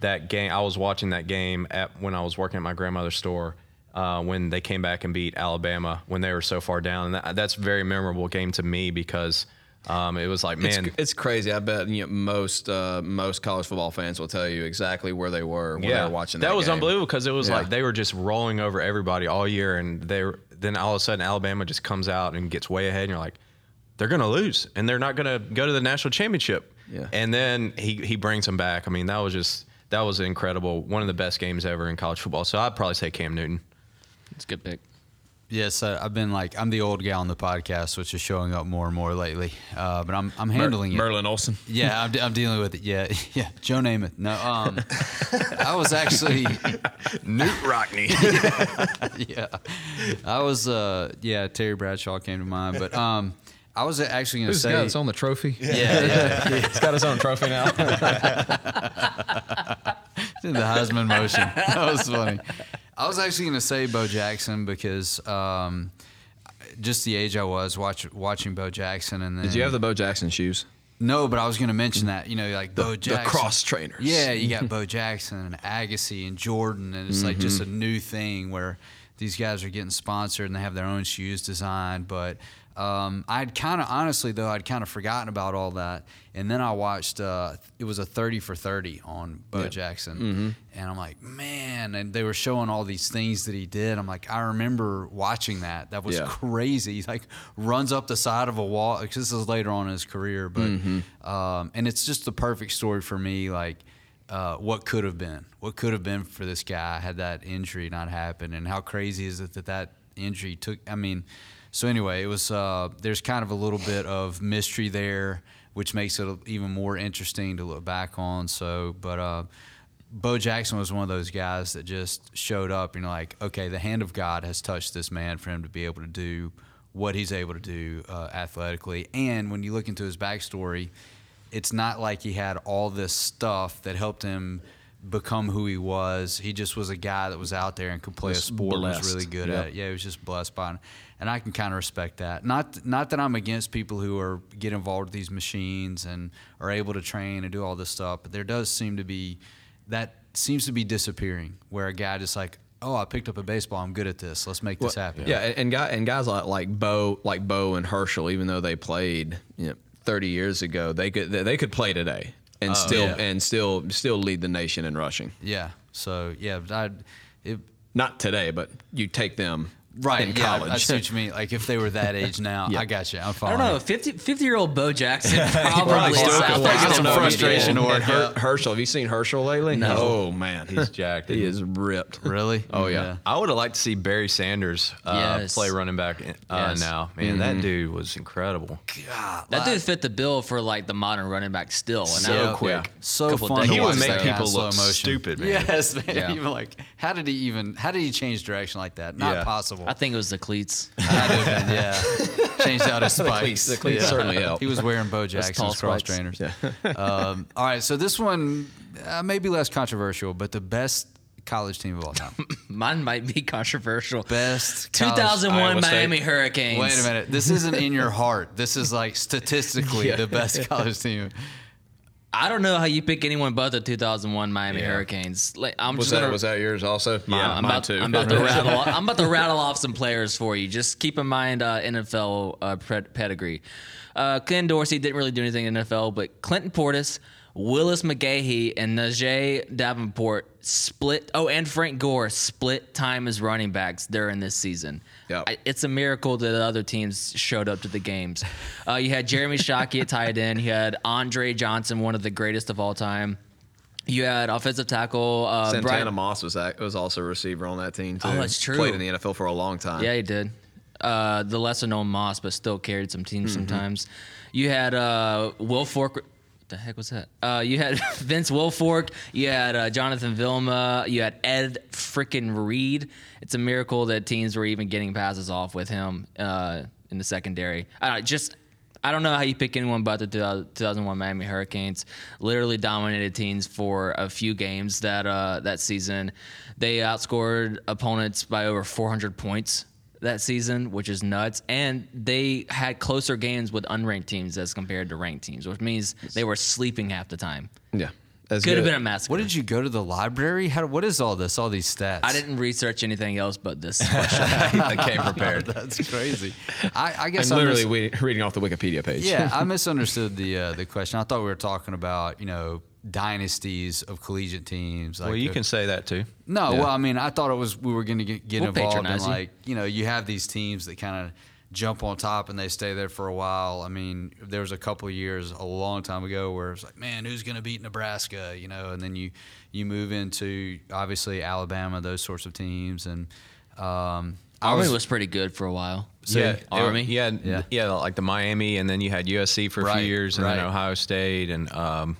that game. I was watching that game at when I was working at my grandmother's store. Uh, when they came back and beat Alabama when they were so far down, and that, that's a very memorable game to me because um, it was like, man, it's, it's crazy. I bet you know, most uh, most college football fans will tell you exactly where they were when they were watching That, that. was game. unbelievable because it was Yeah. like they were just rolling over everybody all year, and they were, then all of a sudden Alabama just comes out and gets way ahead, and you're like, they're gonna lose, and they're not gonna go to the national championship. Yeah. And then he he brings them back. I mean, that was just that was incredible. One of the best games ever in college football. So I'd probably say Cam Newton. It's a good pick. Yes, I've been like I'm the old guy on the podcast, which is showing up more and more lately. Uh, but I'm I'm handling it. Merlin Olsen. Yeah, I'm, I'm dealing with it. Yeah, yeah. Joe Namath. No, um, I was actually, Knute Rockne. yeah, I was, uh, yeah. Terry Bradshaw came to mind, but um, I was actually going to say, got his on the trophy? yeah, yeah, He's got his own trophy now. did the Heisman motion. That was funny. I was actually going to say Bo Jackson because um, just the age I was watch, watching Bo Jackson, and then Did you have the Bo Jackson shoes? No, but I was going to mention that. You know, like Bo Jackson, the cross trainers. Yeah, you got Bo Jackson and Agassi and Jordan, and it's like just a new thing where these guys are getting sponsored and they have their own shoes designed. But um, I'd kind of, honestly though, I'd kind of forgotten about all that, and then I watched. Uh, it was a thirty for thirty on Bo Jackson, and I'm like, man, and they were showing all these things that he did. I'm like, I remember watching that. That was Yeah. crazy. He like runs up the side of a wall. 'cause this is later on in his career, but um, and it's just the perfect story for me. Like uh, what could have been, what could have been for this guy had that injury not happened, and how crazy is it that that injury took? I mean, so anyway, it was. Uh, there's kind of a little bit of mystery there, which makes it even more interesting to look back on. So, but. Uh, Bo Jackson was one of those guys that just showed up and you're like, okay, the hand of God has touched this man for him to be able to do what he's able to do uh, athletically. And when you look into his backstory, it's not like he had all this stuff that helped him become who he was. He just was a guy that was out there and could play a Was sport, and was really good Yep. at it. Yeah, he was just blessed by it. And I can kind of respect that. Not not that I'm against people who are get involved with these machines and are able to train and do all this stuff, but there does seem to be that seems to be disappearing where a guy just like, oh, I picked up a baseball, I'm good at this. Let's make this happen. Yeah, and, and guy and guys like like Bo, like Bo and Herschel, even though they played you know, 30 years ago, they could they could play today and oh, still yeah. and still still lead the nation in rushing. Yeah. So yeah, I, it, Not today, but you take them right. in yeah, college. I see what you mean. Like if they were that age now, Yeah. I got you. I'm fine. I don't know. you. 50, 50 year old Bo Jackson probably, Probably still South could play. Austin Get some frustration or Her- Herschel. Have you seen Herschel lately? No. Oh man, He's jacked. he is ripped. Really? Oh, yeah. I would have liked to see Barry Sanders uh, Yes. play running back uh, Yes. now. Man, that dude was incredible. God, That dude fit the bill for like the modern running back still. And So that- quick. So Couple fun. He would watch make that guy in people look motion. stupid, man. Yes, man. Even like, how did he even? How did he change direction like that? Not possible. I think it was the cleats. Been, yeah. Changed out his spikes. cleats- the cleats certainly help. He was wearing Bo Jackson's cross spikes. trainers. um, all right, so this one uh, may be less controversial, but the best college team of all time? Mine might be controversial. Best college- 2001 Iowa State. Miami Hurricanes. Wait a minute. This isn't in your heart. This is like statistically the best college team. I don't know how you pick anyone but the 2001 Miami Yeah. Hurricanes. Like, I'm Was just that gonna, was that yours also? Yeah, I'm about, I'm about to rattle. I'm about to rattle off some players for you. Just keep in mind uh, NFL uh, ped- pedigree. Uh, Ken Dorsey didn't really do anything in NFL, but Clinton Portis, Willis McGahee, and Najeh Davenport split. Oh, and Frank Gore split time as running backs during this season. Yep. I- it's a miracle that other teams showed up to the games. Uh, you had Jeremy Shockey at tight end. You had Andre Johnson, one of the greatest of all time. You had offensive tackle uh, Santana Brian- Moss was that, was also a receiver on that team too. Oh, that's true. Played in the NFL for a long time. Yeah, he did. Uh, the lesser known Moss, but still carried some teams sometimes. You had uh, Will Fork. The heck was that? Uh, you had Vince Wilfork. You had uh, Jonathan Vilma. You had Ed freaking Reed. It's a miracle that teams were even getting passes off with him uh, in the secondary. I just. I don't know how you pick anyone but the 2001 Miami Hurricanes. Literally dominated teams for a few games that uh, that season. They outscored opponents by over 400 points that season, which is nuts. And they had closer games with unranked teams as compared to ranked teams, which means they were sleeping half the time. yeah. That's Could have been a massacre. What did you go to the library? How, what is all this? All these stats? I didn't research anything else but this question. I came prepared. That's crazy. I, I guess I'm I literally mis- reading off the Wikipedia page. yeah, I misunderstood the uh, the question. I thought we were talking about you know dynasties of collegiate teams. Like well, you the- can say that too. No, Yeah. well, I mean, I thought it was we were going to get, get We'll involved in you. like you know you have these teams that kind of jump on top and they stay there for a while. I mean, there was a couple of years a long time ago where it's like, man, who's going to beat Nebraska? You know, and then you you move into obviously Alabama, those sorts of teams, and um, I Army was, was pretty good for a while. yeah, Army. Yeah, Yeah. yeah, like the Miami, and then you had USC for a Right, few years, and right. then Ohio State, and um,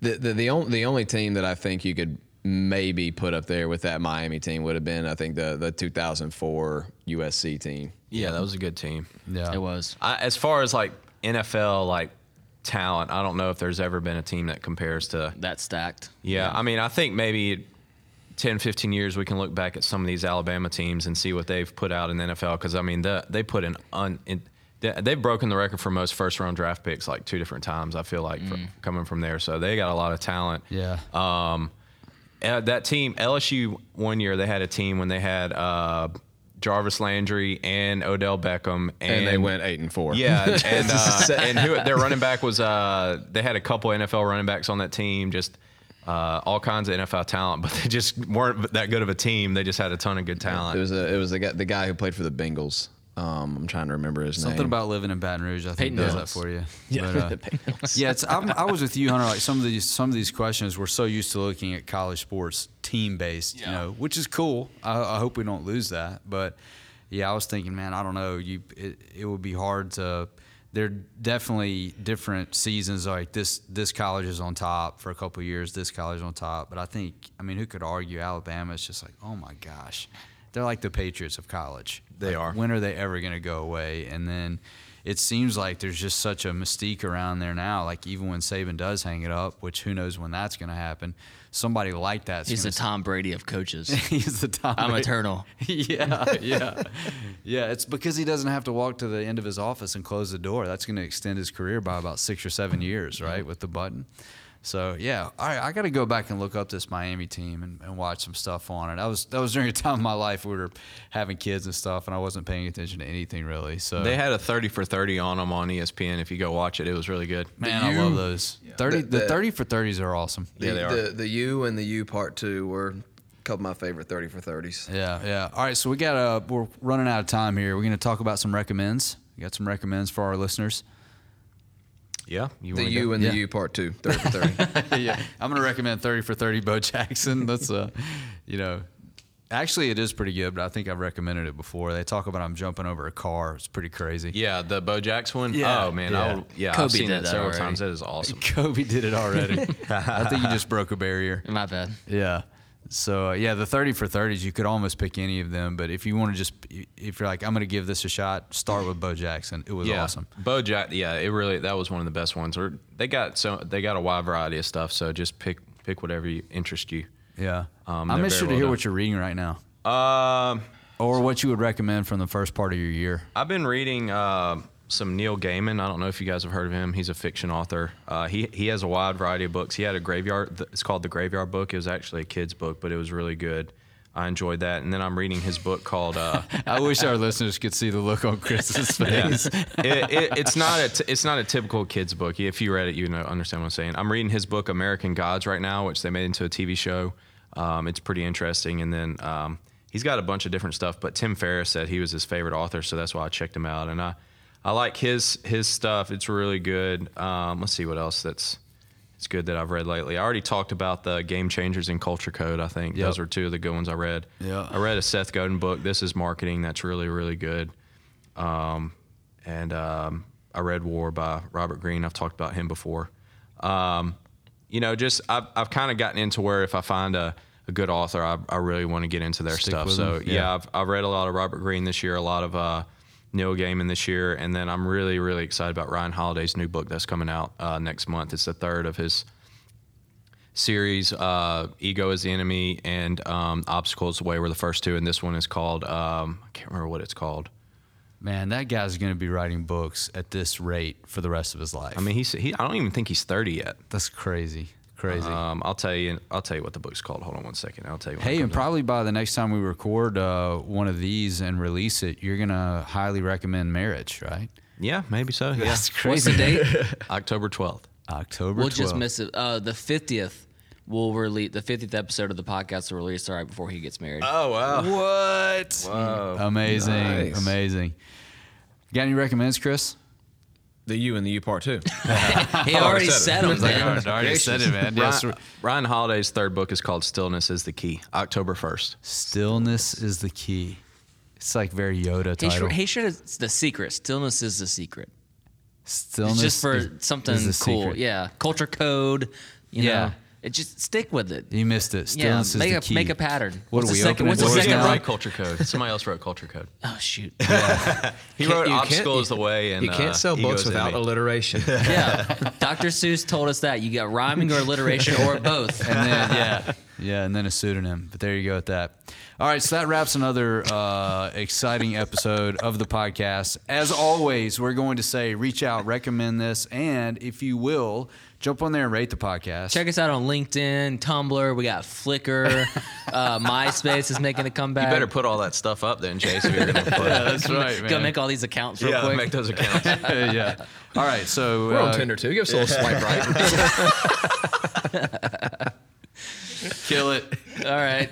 The the the, on, the only team that I think you could maybe put up there with that Miami team would have been I think the the 2004 USC team. yeah, that was a good team. yeah, It was. I, as far as like NFL like talent, I don't know if there's ever been a team that compares to. That stacked. Yeah, I mean, I think maybe 10, 15 years we can look back at some of these Alabama teams and see what they've put out in the NFL. Because I mean, the, they put an un. In, they- They've broken the record for most first round draft picks like two different times. I feel like for, coming from there, so they got a lot of talent. yeah. Um, uh, that team, LSU, one year they had a team when they had uh, Jarvis Landry and Odell Beckham, and, And, they went eight and four. Yeah, and uh, and who, their running back was uh, they had a couple NFL running backs on that team, just uh, all kinds of NFL talent, but they just weren't that good of a team. They just had a ton of good talent. It was a, it was the guy the guy who played for the Bengals. Um, I'm trying to remember his Something name. Something about living in Baton Rouge, I think, Peyton does Hillis. that for you. Yeah. But, uh, yeah. It's, I'm, I was with you, Hunter. Like some of these, some of these questions, we're so used to looking at college sports team based, you know, which is cool. I, I hope we don't lose that. But yeah, I was thinking, man, I don't know. You, it, it would be hard to. There are definitely different seasons. Like this, this college is on top for a couple of years. This college is on top. But I think, I mean, who could argue Alabama? is just like, oh my gosh, they're like the Patriots of college. They Like, are. when are they ever going to go away? And then it seems like there's just such a mystique around there now. Like even when Saban does hang it up, which who knows when that's going to happen, somebody like that. He's the Tom Brady of coaches. He's the Tom. I'm Brady. eternal. yeah, yeah, yeah. It's because he doesn't have to walk to the end of his office and close the door. That's going to extend his career by about six or seven years, right, with the button. So yeah, all right, I got to go back and look up this Miami team and, and watch some stuff on it. That was that was during a time in my life where we were having kids and stuff, and I wasn't paying attention to anything really. So they had a thirty for thirty on them on ESPN. If you go watch it, it was really good. man, I love those thirty. The- The, the- thirty for thirties are awesome. The, Yeah, they are. The, the U and the U part two were a couple of my favorite 30 for 30s. Yeah, yeah. All right, so we got uh we're running out of time here. We're going to talk about some recommends. We got some recommends for our listeners. Yeah, you The U go? and Yeah. the U part two, 30 for 30. yeah, I'm gonna recommend 30 for 30 Bo Jackson. That's uh, you know, actually it is pretty good, but I think I've recommended it before. They talk about I'm jumping over a car. It's pretty crazy. Yeah, the Bo Jackson one. Yeah, Oh man, yeah. I'll, yeah, Kobe I've seen did that that several already. times. That is awesome. Kobe did it already. I think you just broke a barrier. My bad. Yeah. So uh, yeah, the 30 for 30s, you could almost pick any of them, but if you want to just, if you're like, I'm gonna give this a shot, start with Bo Jackson. It was yeah, awesome. Bo Jack. Yeah, it really that was one of the best ones. Or they got so they got a wide variety of stuff. So just pick pick whatever you, interest you. Yeah. Um, I'm interested very to hear well what you're reading right now, Um, or what you would recommend from the first part of your year. I've been reading uh, some Neil Gaiman. I don't know if you guys have heard of him. He's a fiction author. Uh, he he has a wide variety of books. He had a graveyard. It's called the Graveyard Book. It was actually a kid's book, but it was really good. I enjoyed that. And then I'm reading his book called. Uh, I wish our listeners could see the look on Chris's face. it, it, it's not a t- it's not a typical kids book. If you read it, you know understand what I'm saying. I'm reading his book American Gods right now, which they made into a TV show. Um, it's pretty interesting. And then um, he's got a bunch of different stuff. But Tim Ferriss said he was his favorite author, so that's why I checked him out. And I I like his his stuff. It's really good. Um, let's see what else that's it's good that I've read lately. I already talked about the Game Changers in Culture Code. I think Yep. those are two of the good ones I read. Yeah. I read a Seth Godin book. This is marketing. That's really really good. Um, and um, I read War by Robert Greene. I've talked about him before. Um, you know, just I've, I've kind of gotten into where if I find a, a good author, I, I really want to get into their Stick stuff. So yeah, Yeah. I've, I've read a lot of Robert Greene this year, a lot of uh, Neil Gaiman this year, and then I'm really really excited about Ryan Holiday's new book that's coming out uh, next month. It's the third of his series. Uh, Ego is the enemy and um, Obstacles the way were the first two, and this one is called um, I can't remember what it's called. Man, that guy's going to be writing books at this rate for the rest of his life. I mean, he's he. I don't even think he's 30 yet. that's crazy, crazy. Um, I'll tell you. I'll tell you what the book's called. Hold on one second. I'll tell you. when Hey, and comes out. probably by the next time we record uh, one of these and release it, you're gonna highly recommend Marriage, right? Yeah, maybe so. Yeah, That's What's the date? October 12th. October. We'll just miss it. Uh, the fiftieth will release. The fiftieth episode of the podcast will release right before he gets married. Oh wow. What? Whoa. Amazing, Nice. amazing. Got any recommends, Chris? The U and the U part two. he already said said it. them. man. already said it, man. Yes. Ryan, Ryan Holiday's third book is called Stillness is the Key. October 1st. Stillness is the key. It's like very Yoda He title. should, he should have the secret. Stillness is the secret. Stillness It's just for is- something is cool. secret. Yeah, culture code. You Yeah. know, it just stick with it. You missed it. Yeah, Stillness make is a the key. make a pattern. What What's are the we second- opening what's the doors He second didn't now? write culture code. Somebody else wrote culture code. Oh shoot. He Can't- wrote you can't- obstacle the way, and you can't uh, sell Ego books without enemy. alliteration. yeah. Dr. Seuss told us that you got rhyming or alliteration or both. and then yeah, yeah, and then a pseudonym. But there you go with that. All right, so that wraps another uh, exciting episode of the podcast. As always, we're going to say reach out, recommend this, and if you will, jump on there and rate the podcast. Check us out on LinkedIn, Tumblr. We got Flickr. Uh, MySpace is making a comeback. You better put all that stuff up then, Chase. If you're gonna put Yeah, that's right, Go man. make all these accounts real yeah, quick. make those accounts. yeah. All right, so We're uh, on Tinder too. Give us a little swipe right. kill it. all right.